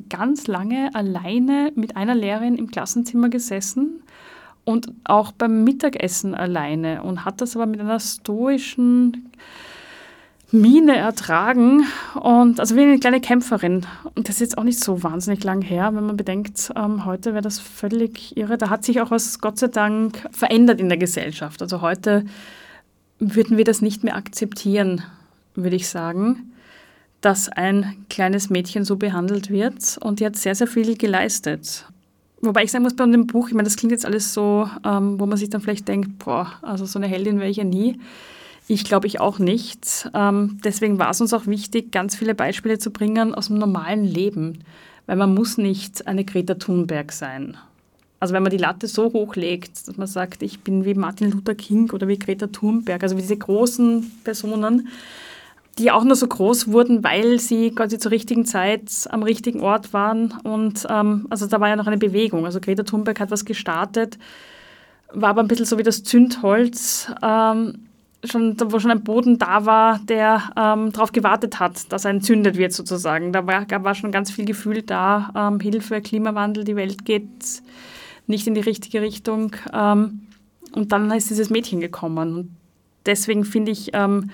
ganz lange alleine mit einer Lehrerin im Klassenzimmer gesessen und auch beim Mittagessen alleine und hat das aber mit einer stoischen Miene ertragen und also wie eine kleine Kämpferin. Und das ist jetzt auch nicht so wahnsinnig lang her, wenn man bedenkt, ähm, heute wäre das völlig irre. Da hat sich auch was Gott sei Dank verändert in der Gesellschaft. Also heute würden wir das nicht mehr akzeptieren, würde ich sagen dass ein kleines Mädchen so behandelt wird. Und die hat sehr, sehr viel geleistet. Wobei ich sagen muss, bei dem Buch, ich meine, das klingt jetzt alles so, ähm, wo man sich dann vielleicht denkt, boah, also so eine Heldin wäre ich ja nie. Ich glaube ich auch nicht. Ähm, deswegen war es uns auch wichtig, ganz viele Beispiele zu bringen aus dem normalen Leben. Weil man muss nicht eine Greta Thunberg sein. Also wenn man die Latte so hochlegt, dass man sagt, ich bin wie Martin Luther King oder wie Greta Thunberg, also wie diese großen Personen, die auch nur so groß wurden, weil sie quasi zur richtigen Zeit am richtigen Ort waren. Und ähm, also da war ja noch eine Bewegung. Also Greta Thunberg hat was gestartet, war aber ein bisschen so wie das Zündholz, ähm, schon, wo schon ein Boden da war, der ähm, darauf gewartet hat, dass er entzündet wird sozusagen. Da war, war schon ganz viel Gefühl da, ähm, Hilfe, Klimawandel, die Welt geht nicht in die richtige Richtung. Ähm, und dann ist dieses Mädchen gekommen. Und deswegen finde ich, ähm,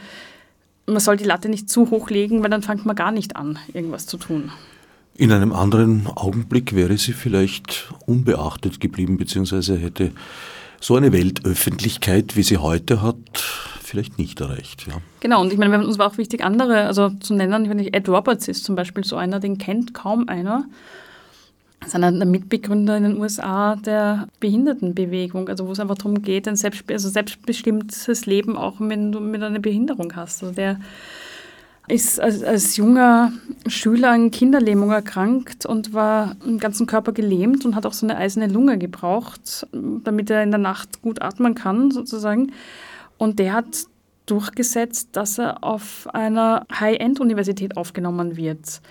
man soll die Latte nicht zu hoch legen, weil dann fängt man gar nicht an, irgendwas zu tun. In einem anderen Augenblick wäre sie vielleicht unbeachtet geblieben, beziehungsweise hätte so eine Weltöffentlichkeit, wie sie heute hat, vielleicht nicht erreicht. Ja. Genau, und ich meine, uns war auch wichtig, andere also zu nennen. Ich meine, Ed Roberts ist zum Beispiel so einer, den kennt kaum einer. Der Mitbegründer in den USA der Behindertenbewegung, also wo es einfach darum geht, ein selbst, also selbstbestimmtes Leben auch, wenn du mit einer Behinderung hast. Also der ist als, als junger Schüler an Kinderlähmung erkrankt und war im ganzen Körper gelähmt und hat auch so eine eiserne Lunge gebraucht, damit er in der Nacht gut atmen kann, sozusagen. Und der hat durchgesetzt, dass er auf einer High-End-Universität aufgenommen wird.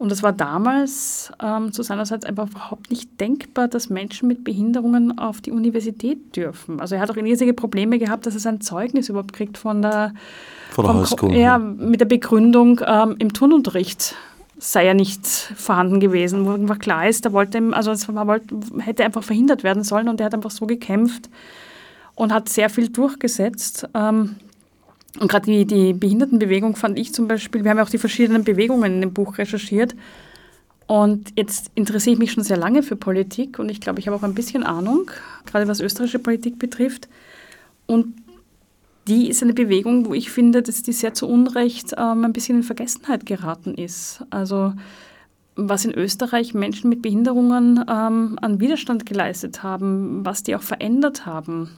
Und das war damals ähm, zu seinerseits einfach überhaupt nicht denkbar, dass Menschen mit Behinderungen auf die Universität dürfen. Also er hat auch riesige Probleme gehabt, dass er sein Zeugnis überhaupt kriegt von der, von der Highschool. Ja, mit der Begründung, ähm, im Turnunterricht sei er nicht vorhanden gewesen, wo einfach klar ist, er wollte, also es war, hätte einfach verhindert werden sollen und er hat einfach so gekämpft und hat sehr viel durchgesetzt. Ähm, und gerade die, die Behindertenbewegung fand ich zum Beispiel, wir haben ja auch die verschiedenen Bewegungen in dem Buch recherchiert. Und jetzt interessiere ich mich schon sehr lange für Politik und ich glaube, ich habe auch ein bisschen Ahnung, gerade was österreichische Politik betrifft. Und die ist eine Bewegung, wo ich finde, dass die sehr zu Unrecht ähm, ein bisschen in Vergessenheit geraten ist. Also was in Österreich Menschen mit Behinderungen ähm, an Widerstand geleistet haben, was die auch verändert haben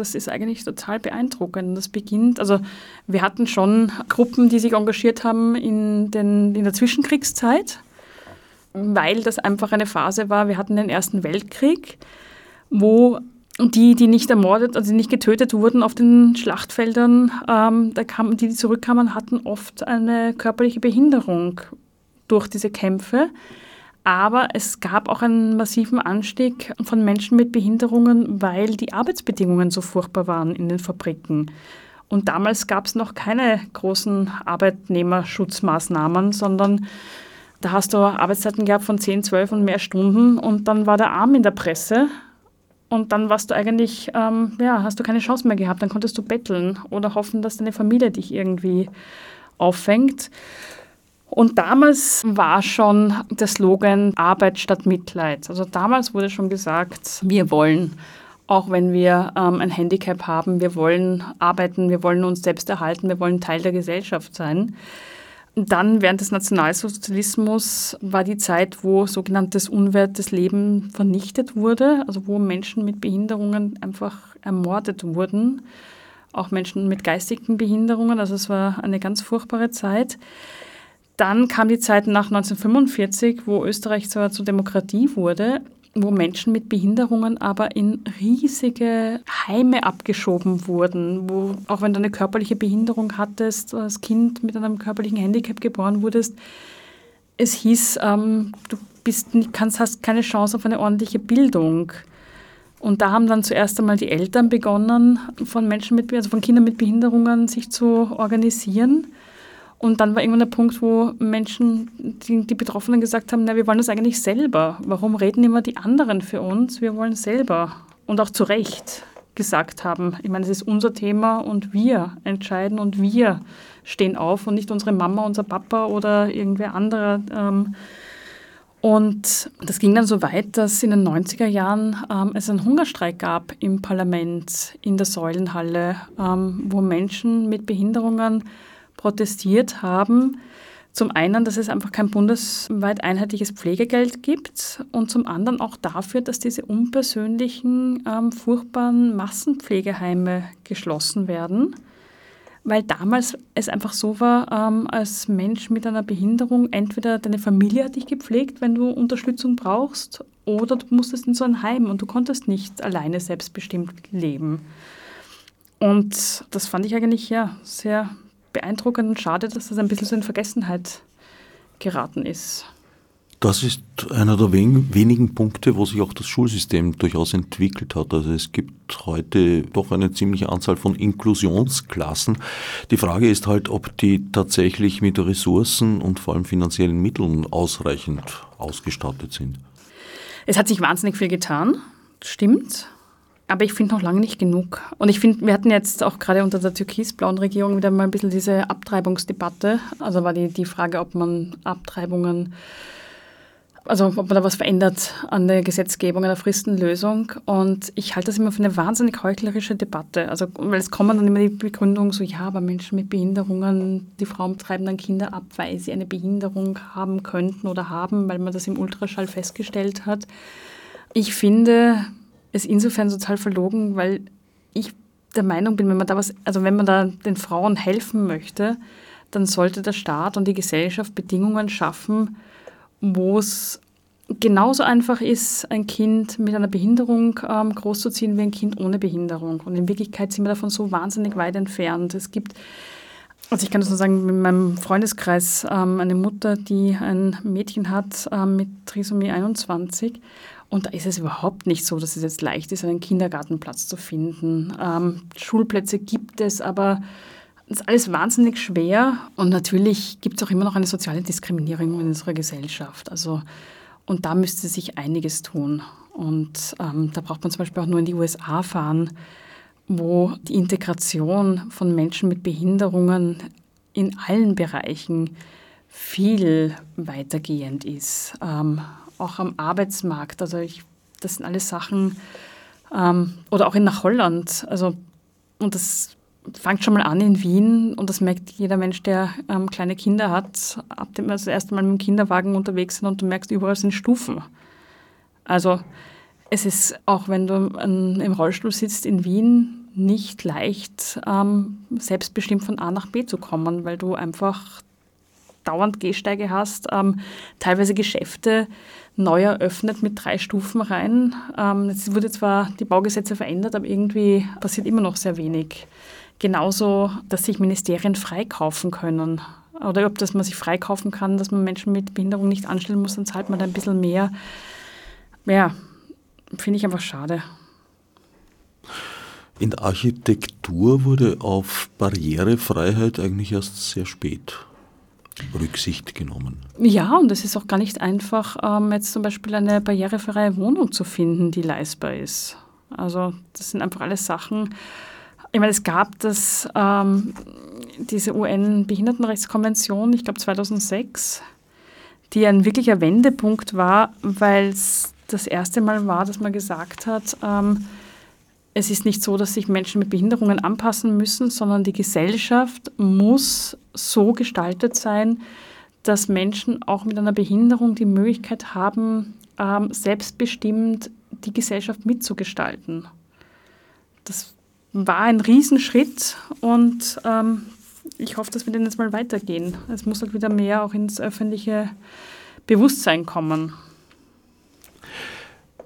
das ist eigentlich total beeindruckend. Das beginnt, also wir hatten schon Gruppen, die sich engagiert haben in, den, in der Zwischenkriegszeit, weil das einfach eine Phase war. Wir hatten den Ersten Weltkrieg, wo die, die nicht ermordet, also nicht getötet wurden auf den Schlachtfeldern, ähm, da kamen, die, die zurückkamen, hatten oft eine körperliche Behinderung durch diese Kämpfe. Aber es gab auch einen massiven Anstieg von Menschen mit Behinderungen, weil die Arbeitsbedingungen so furchtbar waren in den Fabriken. Und damals gab es noch keine großen Arbeitnehmerschutzmaßnahmen, sondern da hast du Arbeitszeiten gehabt von 10, 12 und mehr Stunden und dann war der Arm in der Presse und dann warst du eigentlich, ähm, ja, hast du keine Chance mehr gehabt. Dann konntest du betteln oder hoffen, dass deine Familie dich irgendwie auffängt. Und damals war schon der Slogan Arbeit statt Mitleid. Also damals wurde schon gesagt, wir wollen, auch wenn wir ähm, ein Handicap haben, wir wollen arbeiten, wir wollen uns selbst erhalten, wir wollen Teil der Gesellschaft sein. Dann während des Nationalsozialismus war die Zeit, wo sogenanntes unwertes Leben vernichtet wurde, also wo Menschen mit Behinderungen einfach ermordet wurden, auch Menschen mit geistigen Behinderungen. Also es war eine ganz furchtbare Zeit. Dann kam die Zeit nach 1945, wo Österreich zwar zur Demokratie wurde, wo Menschen mit Behinderungen aber in riesige Heime abgeschoben wurden, wo auch wenn du eine körperliche Behinderung hattest, als Kind mit einem körperlichen Handicap geboren wurdest, es hieß, ähm, du bist, kannst, hast keine Chance auf eine ordentliche Bildung. Und da haben dann zuerst einmal die Eltern begonnen, von Menschen mit, also von Kindern mit Behinderungen sich zu organisieren und dann war irgendwann der Punkt, wo Menschen, die, die Betroffenen gesagt haben, na, wir wollen das eigentlich selber. Warum reden immer die anderen für uns? Wir wollen selber. Und auch zu Recht gesagt haben, ich meine, es ist unser Thema und wir entscheiden und wir stehen auf und nicht unsere Mama, unser Papa oder irgendwer anderer. Ähm. Und das ging dann so weit, dass in den 90er Jahren ähm, es einen Hungerstreik gab im Parlament, in der Säulenhalle, ähm, wo Menschen mit Behinderungen protestiert haben. Zum einen, dass es einfach kein bundesweit einheitliches Pflegegeld gibt und zum anderen auch dafür, dass diese unpersönlichen, ähm, furchtbaren Massenpflegeheime geschlossen werden, weil damals es einfach so war, ähm, als Mensch mit einer Behinderung, entweder deine Familie hat dich gepflegt, wenn du Unterstützung brauchst, oder du musstest in so ein Heim und du konntest nicht alleine selbstbestimmt leben. Und das fand ich eigentlich ja sehr beeindruckend und schade, dass das ein bisschen so in Vergessenheit geraten ist. Das ist einer der wenigen Punkte, wo sich auch das Schulsystem durchaus entwickelt hat. Also es gibt heute doch eine ziemliche Anzahl von Inklusionsklassen. Die Frage ist halt, ob die tatsächlich mit Ressourcen und vor allem finanziellen Mitteln ausreichend ausgestattet sind. Es hat sich wahnsinnig viel getan, stimmt. Aber ich finde noch lange nicht genug. Und ich finde, wir hatten jetzt auch gerade unter der türkisblauen Regierung wieder mal ein bisschen diese Abtreibungsdebatte. Also war die, die Frage, ob man Abtreibungen also ob man da was verändert an der Gesetzgebung, an der Fristenlösung. Und ich halte das immer für eine wahnsinnig heuchlerische Debatte. Also, weil es kommen dann immer die Begründungen so, ja, aber Menschen mit Behinderungen, die Frauen treiben dann Kinder ab, weil sie eine Behinderung haben könnten oder haben, weil man das im Ultraschall festgestellt hat. Ich finde es insofern total verlogen, weil ich der Meinung bin, wenn man da was, also wenn man da den Frauen helfen möchte, dann sollte der Staat und die Gesellschaft Bedingungen schaffen, wo es genauso einfach ist, ein Kind mit einer Behinderung ähm, großzuziehen wie ein Kind ohne Behinderung. Und in Wirklichkeit sind wir davon so wahnsinnig weit entfernt. Es gibt, also ich kann das nur sagen, in meinem Freundeskreis ähm, eine Mutter, die ein Mädchen hat ähm, mit Trisomie 21. Und da ist es überhaupt nicht so, dass es jetzt leicht ist, einen Kindergartenplatz zu finden. Ähm, Schulplätze gibt es, aber ist alles wahnsinnig schwer und natürlich gibt es auch immer noch eine soziale Diskriminierung in unserer Gesellschaft. Also, und da müsste sich einiges tun. Und ähm, da braucht man zum Beispiel auch nur in die USA fahren, wo die Integration von Menschen mit Behinderungen in allen Bereichen viel weitergehend ist. Ähm, auch am Arbeitsmarkt. Also ich, das sind alles Sachen, ähm, oder auch in nach Holland. Also, und das fangt schon mal an in Wien und das merkt jeder Mensch, der ähm, kleine Kinder hat, ab dem wir das erste Mal mit dem Kinderwagen unterwegs sind und du merkst, überall sind Stufen. Also es ist, auch wenn du ähm, im Rollstuhl sitzt in Wien, nicht leicht, ähm, selbstbestimmt von A nach B zu kommen, weil du einfach dauernd Gehsteige hast, ähm, teilweise Geschäfte neu eröffnet mit drei Stufen rein. Ähm, jetzt wurde zwar die Baugesetze verändert, aber irgendwie passiert immer noch sehr wenig. Genauso, dass sich Ministerien freikaufen können. Oder ob das man sich freikaufen kann, dass man Menschen mit Behinderung nicht anstellen muss, dann zahlt man da ein bisschen mehr. Ja, finde ich einfach schade. In der Architektur wurde auf Barrierefreiheit eigentlich erst sehr spät Rücksicht genommen. Ja, und es ist auch gar nicht einfach, ähm, jetzt zum Beispiel eine barrierefreie Wohnung zu finden, die leistbar ist. Also das sind einfach alles Sachen, ich meine, es gab das, ähm, diese UN-Behindertenrechtskonvention, ich glaube 2006, die ein wirklicher Wendepunkt war, weil es das erste Mal war, dass man gesagt hat, ähm, es ist nicht so, dass sich Menschen mit Behinderungen anpassen müssen, sondern die Gesellschaft muss so gestaltet sein, dass Menschen auch mit einer Behinderung die Möglichkeit haben, ähm, selbstbestimmt die Gesellschaft mitzugestalten. Das war ein Riesenschritt und ähm, ich hoffe, dass wir den jetzt mal weitergehen. Es muss halt wieder mehr auch ins öffentliche Bewusstsein kommen.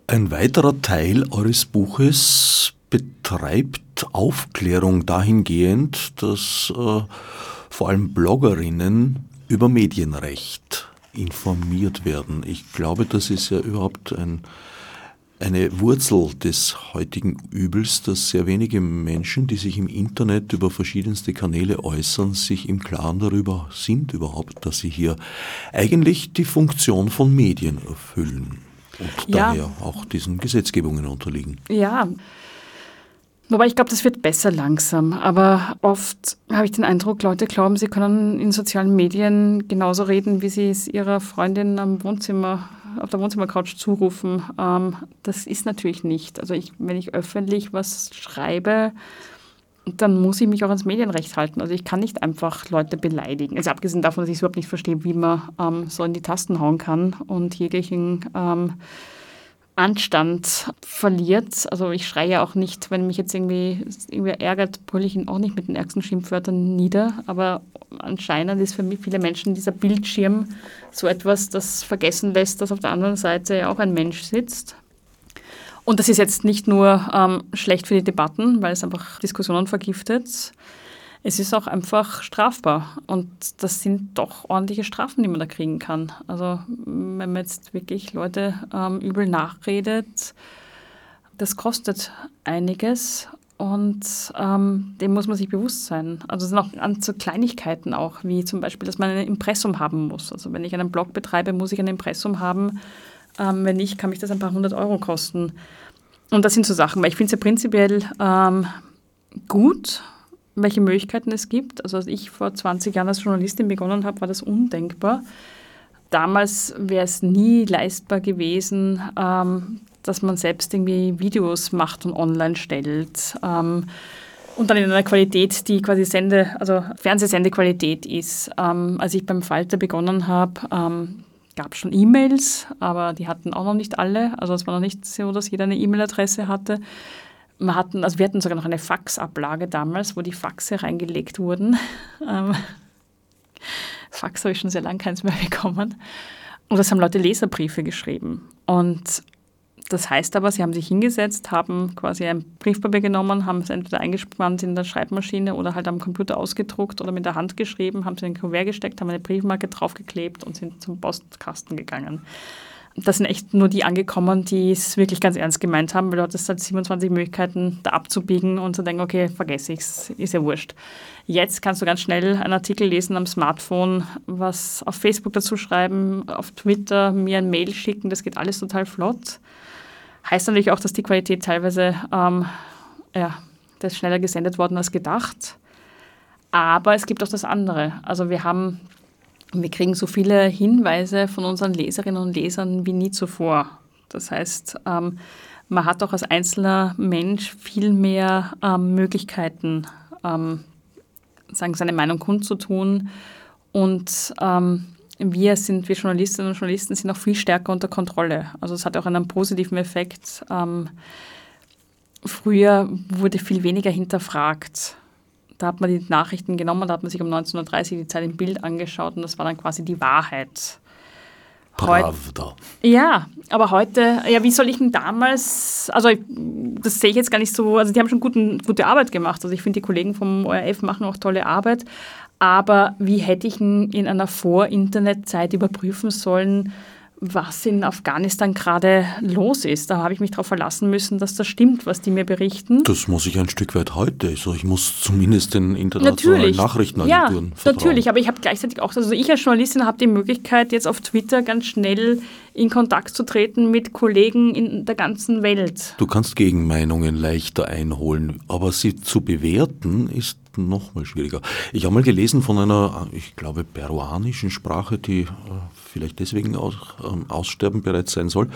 Ein weiterer Teil eures Buches betreibt Aufklärung dahingehend, dass äh, vor allem Bloggerinnen über Medienrecht informiert werden. Ich glaube, das ist ja überhaupt ein eine Wurzel des heutigen Übels, dass sehr wenige Menschen, die sich im Internet über verschiedenste Kanäle äußern, sich im Klaren darüber sind überhaupt, dass sie hier eigentlich die Funktion von Medien erfüllen und ja. daher auch diesen Gesetzgebungen unterliegen. Ja. Wobei ich glaube, das wird besser langsam. Aber oft habe ich den Eindruck, Leute glauben, sie können in sozialen Medien genauso reden, wie sie es ihrer Freundin am Wohnzimmer auf der Wohnzimmercouch zurufen. Ähm, das ist natürlich nicht. Also ich, wenn ich öffentlich was schreibe, dann muss ich mich auch ans Medienrecht halten. Also ich kann nicht einfach Leute beleidigen. Also abgesehen davon, dass ich überhaupt nicht verstehe, wie man ähm, so in die Tasten hauen kann und jeglichen ähm, Anstand verliert. Also ich schreie auch nicht, wenn mich jetzt irgendwie irgendwer ärgert, brülle ich ihn auch nicht mit den ärgsten Schimpfwörtern nieder. Aber anscheinend ist für viele Menschen dieser Bildschirm so etwas, das vergessen lässt, dass auf der anderen Seite auch ein Mensch sitzt. Und das ist jetzt nicht nur ähm, schlecht für die Debatten, weil es einfach Diskussionen vergiftet, es ist auch einfach strafbar. Und das sind doch ordentliche Strafen, die man da kriegen kann. Also wenn man jetzt wirklich Leute ähm, übel nachredet, das kostet einiges und ähm, dem muss man sich bewusst sein. Also es sind auch an so Kleinigkeiten auch, wie zum Beispiel, dass man ein Impressum haben muss. Also wenn ich einen Blog betreibe, muss ich ein Impressum haben. Ähm, wenn nicht, kann mich das ein paar hundert Euro kosten. Und das sind so Sachen, weil ich finde es ja prinzipiell ähm, gut, welche Möglichkeiten es gibt. Also als ich vor 20 Jahren als Journalistin begonnen habe, war das undenkbar. Damals wäre es nie leistbar gewesen, ähm, dass man selbst irgendwie Videos macht und online stellt. Ähm, und dann in einer Qualität, die quasi Sende, also Fernsehsendequalität ist. Ähm, als ich beim Falter begonnen habe, ähm, gab schon E-Mails, aber die hatten auch noch nicht alle. Also es war noch nicht so, dass jeder eine E-Mail-Adresse hatte. Wir hatten, also wir hatten sogar noch eine Faxablage damals, wo die Faxe reingelegt wurden. (laughs) Ähm, Fax habe ich schon sehr lange keins mehr bekommen. Und das haben Leute Leserbriefe geschrieben. Und das heißt aber, sie haben sich hingesetzt, haben quasi ein Briefpapier genommen, haben es entweder eingespannt in der Schreibmaschine oder halt am Computer ausgedruckt oder mit der Hand geschrieben, haben es in den Kuvert gesteckt, haben eine Briefmarke draufgeklebt und sind zum Postkasten gegangen. Das sind echt nur die angekommen, die es wirklich ganz ernst gemeint haben, weil du hattest halt 27 Möglichkeiten, da abzubiegen und zu denken, okay, vergesse ich es, ist ja wurscht. Jetzt kannst du ganz schnell einen Artikel lesen am Smartphone, was auf Facebook dazu schreiben, auf Twitter mir ein Mail schicken, das geht alles total flott. Heißt natürlich auch, dass die Qualität teilweise, ähm, ja, das ist schneller gesendet worden als gedacht. Aber es gibt auch das andere. Also wir haben, wir kriegen so viele Hinweise von unseren Leserinnen und Lesern wie nie zuvor. Das heißt, ähm, man hat auch als einzelner Mensch viel mehr ähm, Möglichkeiten, ähm, sagen, seine Meinung kundzutun. Und ähm, wir sind, wir Journalistinnen und Journalisten, sind auch viel stärker unter Kontrolle. Also es hat auch einen positiven Effekt. Ähm, früher wurde viel weniger hinterfragt. Da hat man die Nachrichten genommen, da hat man sich um 19.30 Uhr die Zeit im Bild angeschaut und das war dann quasi die Wahrheit. Pravda. Ja, aber heute, ja, wie soll ich denn damals, also das sehe ich jetzt gar nicht so, also die haben schon guten, gute Arbeit gemacht. Also ich finde, die Kollegen vom ORF machen auch tolle Arbeit, aber wie hätte ich in einer Vor-Internet-Zeit überprüfen sollen, was in Afghanistan gerade los ist. Da habe ich mich darauf verlassen müssen, dass das stimmt, was die mir berichten. Das muss ich ein Stück weit heute. Also ich muss zumindest den internationalen natürlich. Nachrichtenagenturen ja, vertrauen. Natürlich, aber ich habe gleichzeitig auch, also ich als Journalistin habe die Möglichkeit, jetzt auf Twitter ganz schnell in Kontakt zu treten mit Kollegen in der ganzen Welt. Du kannst Gegenmeinungen leichter einholen, aber sie zu bewerten ist noch mal schwieriger. Ich habe mal gelesen von einer, ich glaube, peruanischen Sprache, die äh, vielleicht deswegen auch ähm, aussterben bereits sein soll,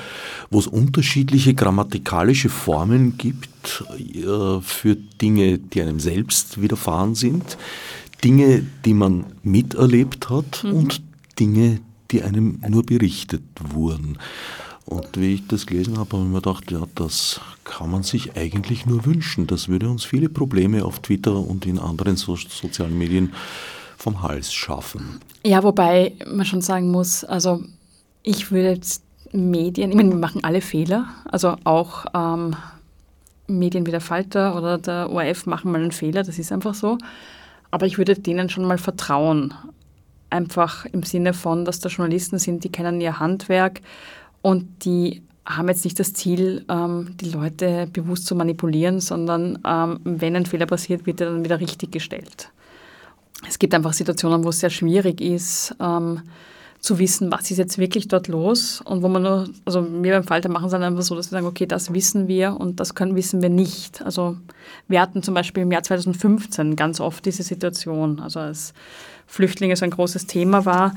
wo es unterschiedliche grammatikalische Formen gibt äh, für Dinge, die einem selbst widerfahren sind, Dinge, die man miterlebt hat mhm. und Dinge, die einem nur berichtet wurden. Und wie ich das gelesen habe, habe ich mir gedacht, ja, das kann man sich eigentlich nur wünschen. Das würde uns viele Probleme auf Twitter und in anderen so sozialen Medien vom Hals schaffen. Ja, wobei man schon sagen muss, also ich würde jetzt Medien, ich meine, wir machen alle Fehler, also auch ähm, Medien wie der Falter oder der ORF machen mal einen Fehler, das ist einfach so. Aber ich würde denen schon mal vertrauen. Einfach im Sinne von, dass da Journalisten sind, die kennen ihr Handwerk und die haben jetzt nicht das Ziel, ähm, die Leute bewusst zu manipulieren, sondern ähm, wenn ein Fehler passiert, wird er dann wieder richtig gestellt. Es gibt einfach Situationen, wo es sehr schwierig ist, ähm, zu wissen, was ist jetzt wirklich dort los und wo man nur, also wir beim Falter machen es dann einfach so, dass wir sagen, okay, das wissen wir und das können, wissen wir nicht. Also wir hatten zum Beispiel im Jahr 2015 ganz oft diese Situation, also als Flüchtlinge so ein großes Thema war,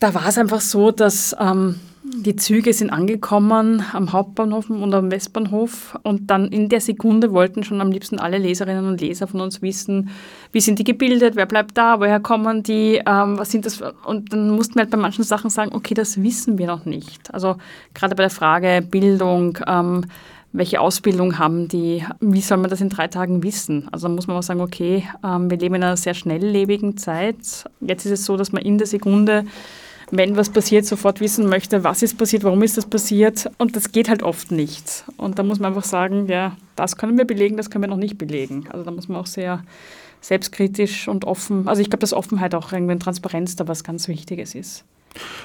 da war es einfach so, dass ähm, die Züge sind angekommen am Hauptbahnhof und am Westbahnhof und dann in der Sekunde wollten schon am liebsten alle Leserinnen und Leser von uns wissen, wie sind die gebildet, wer bleibt da, woher kommen die, ähm, was sind das und dann mussten wir halt bei manchen Sachen sagen, okay, das wissen wir noch nicht. Also gerade bei der Frage Bildung, ähm, welche Ausbildung haben die, wie soll man das in drei Tagen wissen? Also da muss man auch sagen, okay, ähm, wir leben in einer sehr schnelllebigen Zeit. Jetzt ist es so, dass man in der Sekunde wenn was passiert, sofort wissen möchte, was ist passiert, warum ist das passiert. Und das geht halt oft nicht. Und da muss man einfach sagen, ja, das können wir belegen, das können wir noch nicht belegen. Also da muss man auch sehr selbstkritisch und offen, also ich glaube, dass Offenheit auch irgendwie Transparenz da was ganz Wichtiges ist.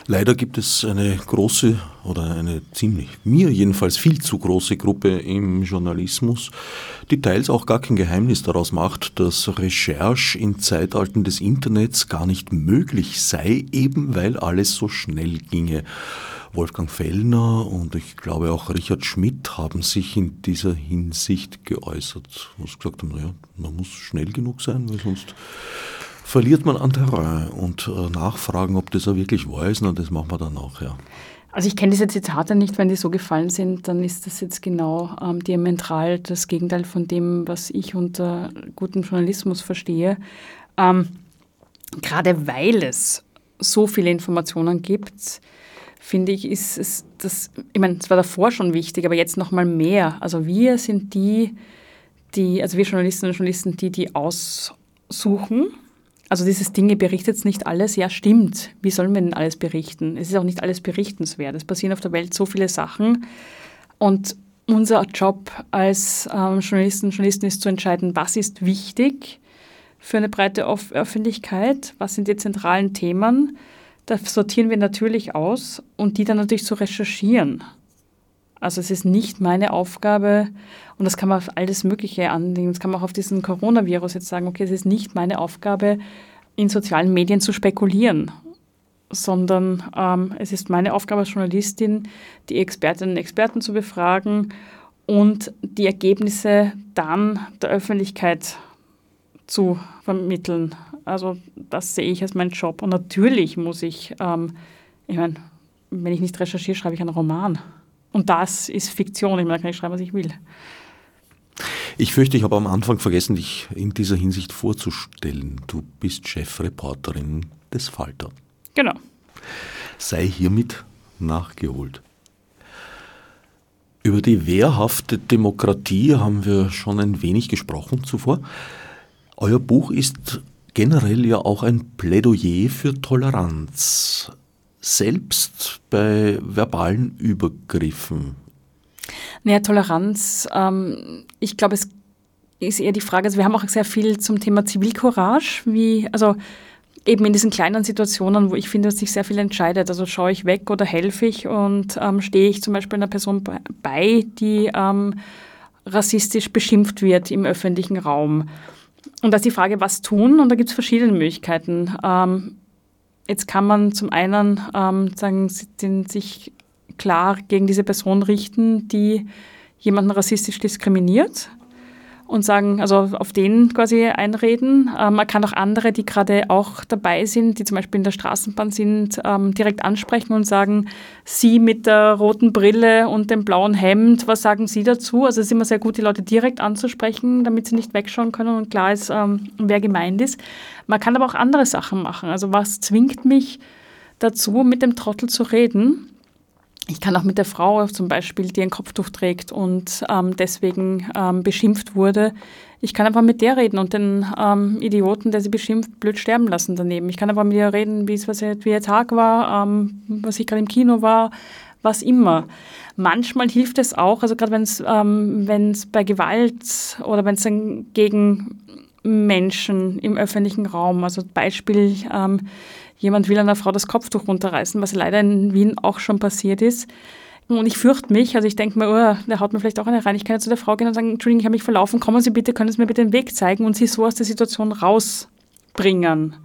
Leider gibt es eine große oder eine ziemlich, mir jedenfalls viel zu große Gruppe im Journalismus, die teils auch gar kein Geheimnis daraus macht, dass Recherche in Zeitalten des Internets gar nicht möglich sei, eben weil alles so schnell ginge. Wolfgang Fellner und ich glaube auch Richard Schmidt haben sich in dieser Hinsicht geäußert. Was gesagt haben, naja, man muss schnell genug sein, weil sonst verliert man an Terrain und äh, nachfragen, ob das auch wirklich wahr ist, na, das machen wir dann auch, ja. Also ich kenne diese Zitate nicht, wenn die so gefallen sind, dann ist das jetzt genau ähm, diametral das Gegenteil von dem, was ich unter gutem Journalismus verstehe. Ähm, gerade weil es so viele Informationen gibt, finde ich, ist es das, ich meine, es war davor schon wichtig, aber jetzt noch mal mehr. Also wir sind die, die, also wir Journalistinnen und Journalisten, die die aussuchen also dieses Dinge berichtet nicht alles, ja stimmt. Wie sollen wir denn alles berichten? Es ist auch nicht alles berichtenswert. Es passieren auf der Welt so viele Sachen. Und unser Job als ähm, Journalisten und Journalisten ist zu entscheiden, was ist wichtig für eine breite Öffentlichkeit, was sind die zentralen Themen. Da sortieren wir natürlich aus und die dann natürlich zu recherchieren. Also es ist nicht meine Aufgabe, und das kann man auf alles Mögliche anlegen, das kann man auch auf diesen Coronavirus jetzt sagen, okay, es ist nicht meine Aufgabe, in sozialen Medien zu spekulieren, sondern ähm, es ist meine Aufgabe als Journalistin, die Expertinnen und Experten zu befragen und die Ergebnisse dann der Öffentlichkeit zu vermitteln. Also das sehe ich als meinen Job. Und natürlich muss ich, ähm, ich meine, wenn ich nicht recherchiere, schreibe ich einen Roman. Und das ist Fiktion. Ich meine, da kann ich schreiben, was ich will. Ich fürchte, ich habe am Anfang vergessen, dich in dieser Hinsicht vorzustellen. Du bist Chefreporterin des Falter. Genau. Sei hiermit nachgeholt. Über die wehrhafte Demokratie haben wir schon ein wenig gesprochen zuvor. Euer Buch ist generell ja auch ein Plädoyer für Toleranz selbst bei verbalen Übergriffen? Naja, Toleranz, ähm, ich glaube, es ist eher die Frage, also wir haben auch sehr viel zum Thema Zivilcourage, wie, also eben in diesen kleinen Situationen, wo ich finde, dass sich sehr viel entscheidet. Also schaue ich weg oder helfe ich und ähm, stehe ich zum Beispiel einer Person bei, die ähm, rassistisch beschimpft wird im öffentlichen Raum. Und da ist die Frage, was tun? Und da gibt es verschiedene Möglichkeiten. Ähm, Jetzt kann man zum einen ähm, sagen, den, sich klar gegen diese Person richten, die jemanden rassistisch diskriminiert und sagen, also auf den quasi einreden. Ähm, man kann auch andere, die gerade auch dabei sind, die zum Beispiel in der Straßenbahn sind, ähm, direkt ansprechen und sagen, Sie mit der roten Brille und dem blauen Hemd, was sagen Sie dazu? Also es ist immer sehr gut, die Leute direkt anzusprechen, damit sie nicht wegschauen können und klar ist, ähm, wer gemeint ist. Man kann aber auch andere Sachen machen. Also was zwingt mich dazu, mit dem Trottel zu reden? Ich kann auch mit der Frau zum Beispiel, die ein Kopftuch trägt und ähm, deswegen ähm, beschimpft wurde, ich kann einfach mit der reden und den ähm, Idioten, der sie beschimpft, blöd sterben lassen daneben. Ich kann einfach mit ihr reden, wie es ihr Tag war, ähm, was ich gerade im Kino war, was immer. Manchmal hilft es auch, also gerade wenn es ähm, bei Gewalt oder wenn es gegen Menschen im öffentlichen Raum, also Beispiel, ähm, jemand will einer Frau das Kopftuch runterreißen, was leider in Wien auch schon passiert ist. Und ich fürchte mich, also ich denke mir, oh, der haut mir vielleicht auch eine rein. Ich kann ja zu der Frau gehen und sagen, Entschuldigung, ich habe mich verlaufen, kommen Sie bitte, können Sie mir bitte den Weg zeigen und sie so aus der Situation rausbringen.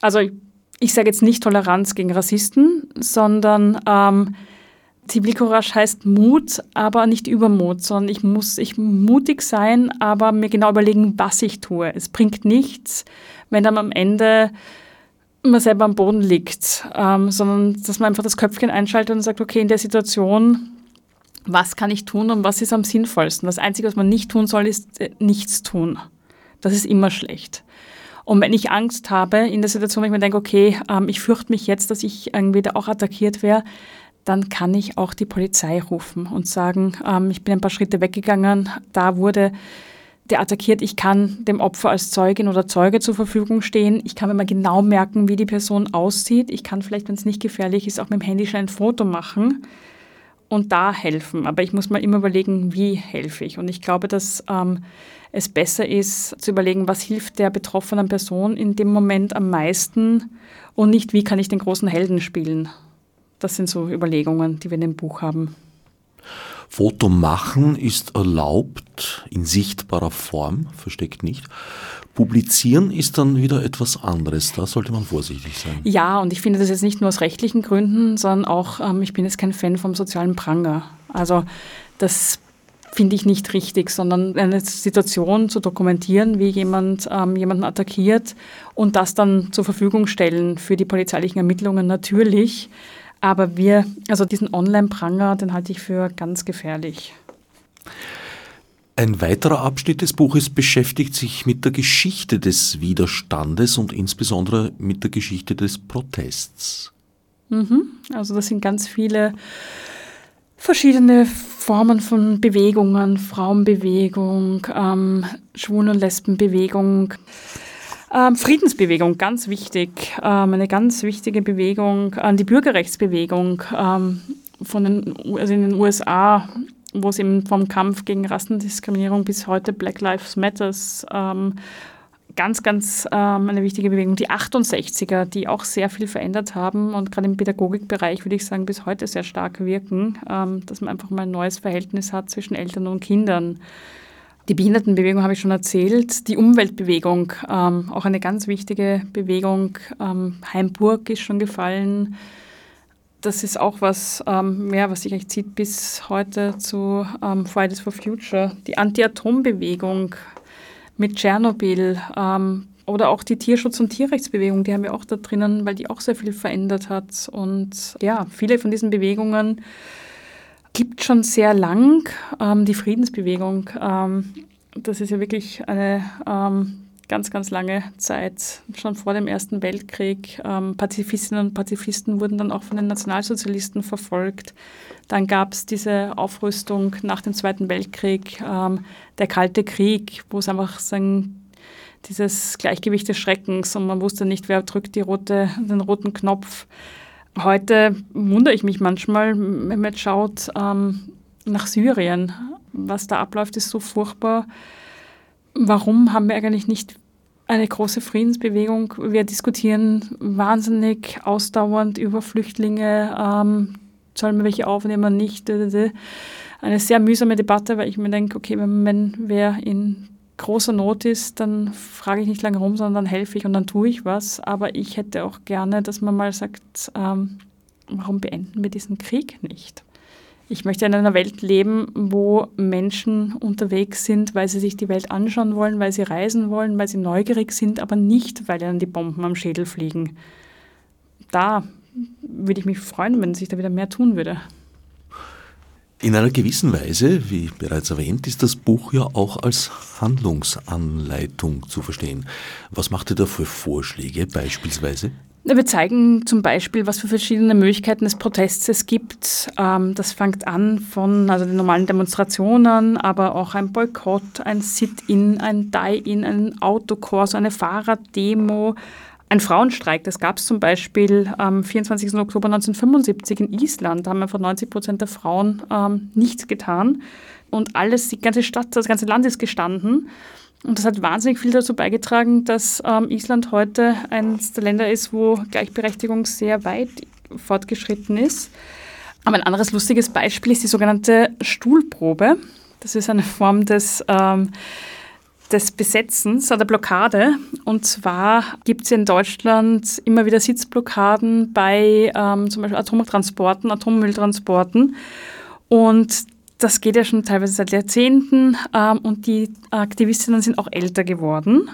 Also ich sage jetzt nicht Toleranz gegen Rassisten, sondern ähm, Zivilcourage heißt Mut, aber nicht Übermut, sondern ich muss ich mutig sein, aber mir genau überlegen, was ich tue. Es bringt nichts, wenn dann am Ende man selber am Boden liegt, ähm, sondern dass man einfach das Köpfchen einschaltet und sagt, okay, in der Situation, was kann ich tun und was ist am sinnvollsten? Das Einzige, was man nicht tun soll, ist äh, nichts tun. Das ist immer schlecht. Und wenn ich Angst habe in der Situation, wenn ich mir denke, okay, ähm, ich fürchte mich jetzt, dass ich irgendwie da auch attackiert wäre, dann kann ich auch die Polizei rufen und sagen, ähm, ich bin ein paar Schritte weggegangen, da wurde der attackiert, ich kann dem Opfer als Zeugin oder Zeuge zur Verfügung stehen. Ich kann mir mal genau merken, wie die Person aussieht. Ich kann vielleicht, wenn es nicht gefährlich ist, auch mit dem Handy schnell ein Foto machen und da helfen. Aber ich muss mal immer überlegen, wie helfe ich. Und ich glaube, dass ähm, es besser ist, zu überlegen, was hilft der betroffenen Person in dem Moment am meisten und nicht, wie kann ich den großen Helden spielen. Das sind so Überlegungen, die wir in dem Buch haben. Foto machen ist erlaubt in sichtbarer Form, versteckt nicht. Publizieren ist dann wieder etwas anderes. Da sollte man vorsichtig sein. Ja, und ich finde das jetzt nicht nur aus rechtlichen Gründen, sondern auch, ähm, ich bin jetzt kein Fan vom sozialen Pranger. Also das finde ich nicht richtig, sondern eine Situation zu dokumentieren, wie jemand ähm, jemanden attackiert und das dann zur Verfügung stellen für die polizeilichen Ermittlungen natürlich. Aber wir, also diesen Online-Pranger, den halte ich für ganz gefährlich. Ein weiterer Abschnitt des Buches beschäftigt sich mit der Geschichte des Widerstandes und insbesondere mit der Geschichte des Protests. Mhm. Also das sind ganz viele verschiedene Formen von Bewegungen, Frauenbewegung, ähm, Schwulen- und Lesbenbewegung. Ähm, Friedensbewegung, ganz wichtig, ähm, eine ganz wichtige Bewegung, äh, die Bürgerrechtsbewegung ähm, von den, also in den USA wo es eben vom Kampf gegen Rassendiskriminierung bis heute Black Lives Matters ähm, ganz, ganz ähm, eine wichtige Bewegung. Die 68er, die auch sehr viel verändert haben und gerade im Pädagogikbereich, würde ich sagen, bis heute sehr stark wirken, ähm, dass man einfach mal ein neues Verhältnis hat zwischen Eltern und Kindern. Die Behindertenbewegung habe ich schon erzählt. Die Umweltbewegung, ähm, auch eine ganz wichtige Bewegung. Ähm, Heimburg ist schon gefallen das ist auch was, ähm, ja, was sich eigentlich zieht bis heute zu ähm, Fridays for Future. Die Anti-Atom-Bewegung mit Tschernobyl ähm, oder auch die Tierschutz- und Tierrechtsbewegung, die haben wir auch da drinnen, weil die auch sehr viel verändert hat. Und ja, viele von diesen Bewegungen gibt schon sehr lang. Ähm, die Friedensbewegung, ähm, das ist ja wirklich eine ähm, ganz, ganz lange Zeit, schon vor dem Ersten Weltkrieg. Ähm, Pazifistinnen und Pazifisten wurden dann auch von den Nationalsozialisten verfolgt. Dann gab es diese Aufrüstung nach dem Zweiten Weltkrieg, ähm, der Kalte Krieg, wo es einfach sagen, dieses Gleichgewicht des Schreckens und man wusste nicht, wer drückt rote, den roten Knopf. Heute wundere ich mich manchmal, wenn man schaut ähm, nach Syrien. Was da abläuft, ist so furchtbar warum haben wir eigentlich nicht eine große Friedensbewegung? Wir diskutieren wahnsinnig ausdauernd über Flüchtlinge. Ähm, sollen wir welche aufnehmen, nicht? Eine sehr mühsame Debatte, weil ich mir denke, okay, wenn, wenn wer in großer Not ist, dann frage ich nicht lange rum, sondern dann helfe ich und dann tue ich was. Aber ich hätte auch gerne, dass man mal sagt, ähm, warum beenden wir diesen Krieg nicht? Ich möchte in einer Welt leben, wo Menschen unterwegs sind, weil sie sich die Welt anschauen wollen, weil sie reisen wollen, weil sie neugierig sind, aber nicht, weil ihnen die Bomben am Schädel fliegen. Da würde ich mich freuen, wenn sich da wieder mehr tun würde. In einer gewissen Weise, wie bereits erwähnt, ist das Buch ja auch als Handlungsanleitung zu verstehen. Was macht ihr da für Vorschläge beispielsweise? Wir zeigen zum Beispiel, was für verschiedene Möglichkeiten des Protests es gibt. Ähm, das fängt an von also den normalen Demonstrationen, aber auch ein Boykott, ein Sit-in, ein Die-in, ein Autokurs, eine Fahrraddemo, ein Frauenstreik. Das gab es zum Beispiel am 24. Oktober 1975 in Island. Da haben einfach 90 Prozent der Frauen ähm, nichts getan. Und alles, die ganze Stadt, das ganze Land ist gestanden. Und das hat wahnsinnig viel dazu beigetragen, dass ähm, Island heute eines der Länder ist, wo Gleichberechtigung sehr weit fortgeschritten ist. Aber ein anderes lustiges Beispiel ist die sogenannte Stuhlprobe. Das ist eine Form des, ähm, des Besetzens oder Blockade. Und zwar gibt es in Deutschland immer wieder Sitzblockaden bei ähm, zum Beispiel Atomtransporten, Atommülltransporten. Und das geht ja schon teilweise seit Jahrzehnten ähm, und die Aktivistinnen sind auch älter geworden.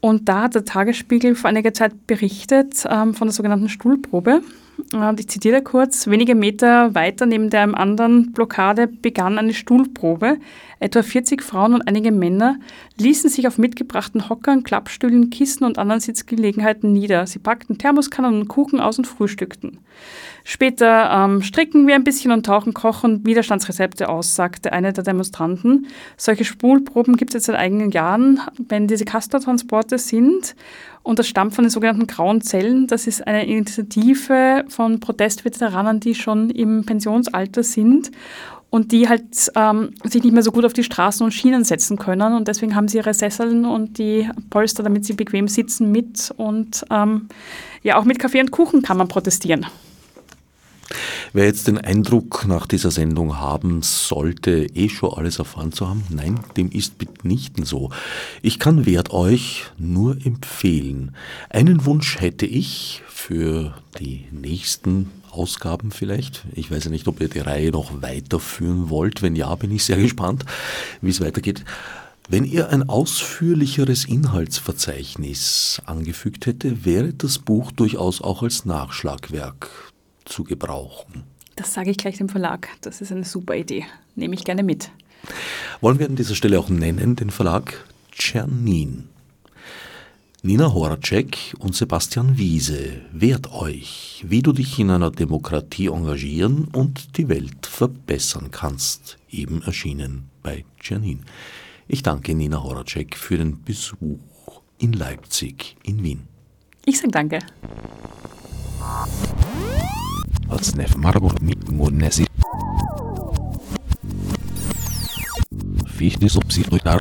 Und da hat der Tagesspiegel vor einiger Zeit berichtet ähm, von der sogenannten Stuhlprobe. Und ich zitiere kurz, wenige Meter weiter neben der anderen Blockade begann eine Stuhlprobe. Etwa 40 Frauen und einige Männer ließen sich auf mitgebrachten Hockern, Klappstühlen, Kissen und anderen Sitzgelegenheiten nieder. Sie packten Thermoskannen und Kuchen aus und frühstückten. Später ähm, stricken wir ein bisschen und tauchen Kochen Widerstandsrezepte aus, sagte eine der Demonstranten. Solche Spulproben gibt es jetzt seit einigen Jahren, wenn diese Castortransporte sind. Und das stammt von den sogenannten Grauen Zellen. Das ist eine Initiative von Protestveteranen, die schon im Pensionsalter sind und die halt ähm, sich nicht mehr so gut auf die Straßen und Schienen setzen können. Und deswegen haben sie ihre Sesseln und die Polster, damit sie bequem sitzen, mit. Und ähm, ja, auch mit Kaffee und Kuchen kann man protestieren. Wer jetzt den Eindruck nach dieser Sendung haben sollte, eh schon alles erfahren zu haben, nein, dem ist mitnichten so. Ich kann Wert euch nur empfehlen. Einen Wunsch hätte ich für die nächsten Ausgaben vielleicht. Ich weiß ja nicht, ob ihr die Reihe noch weiterführen wollt. Wenn ja, bin ich sehr gespannt, wie es weitergeht. Wenn ihr ein ausführlicheres Inhaltsverzeichnis angefügt hätte, wäre das Buch durchaus auch als Nachschlagwerk zu gebrauchen. Das sage ich gleich dem Verlag. Das ist eine super Idee. Nehme ich gerne mit. Wollen wir an dieser Stelle auch nennen, den Verlag Czernin. Nina Horacek und Sebastian Wiese, wehrt euch, wie du dich in einer Demokratie engagieren und die Welt verbessern kannst. Eben erschienen bei Czernin. Ich danke Nina Horacek für den Besuch in Leipzig, in Wien. Ich sage danke. Fichte subsidiar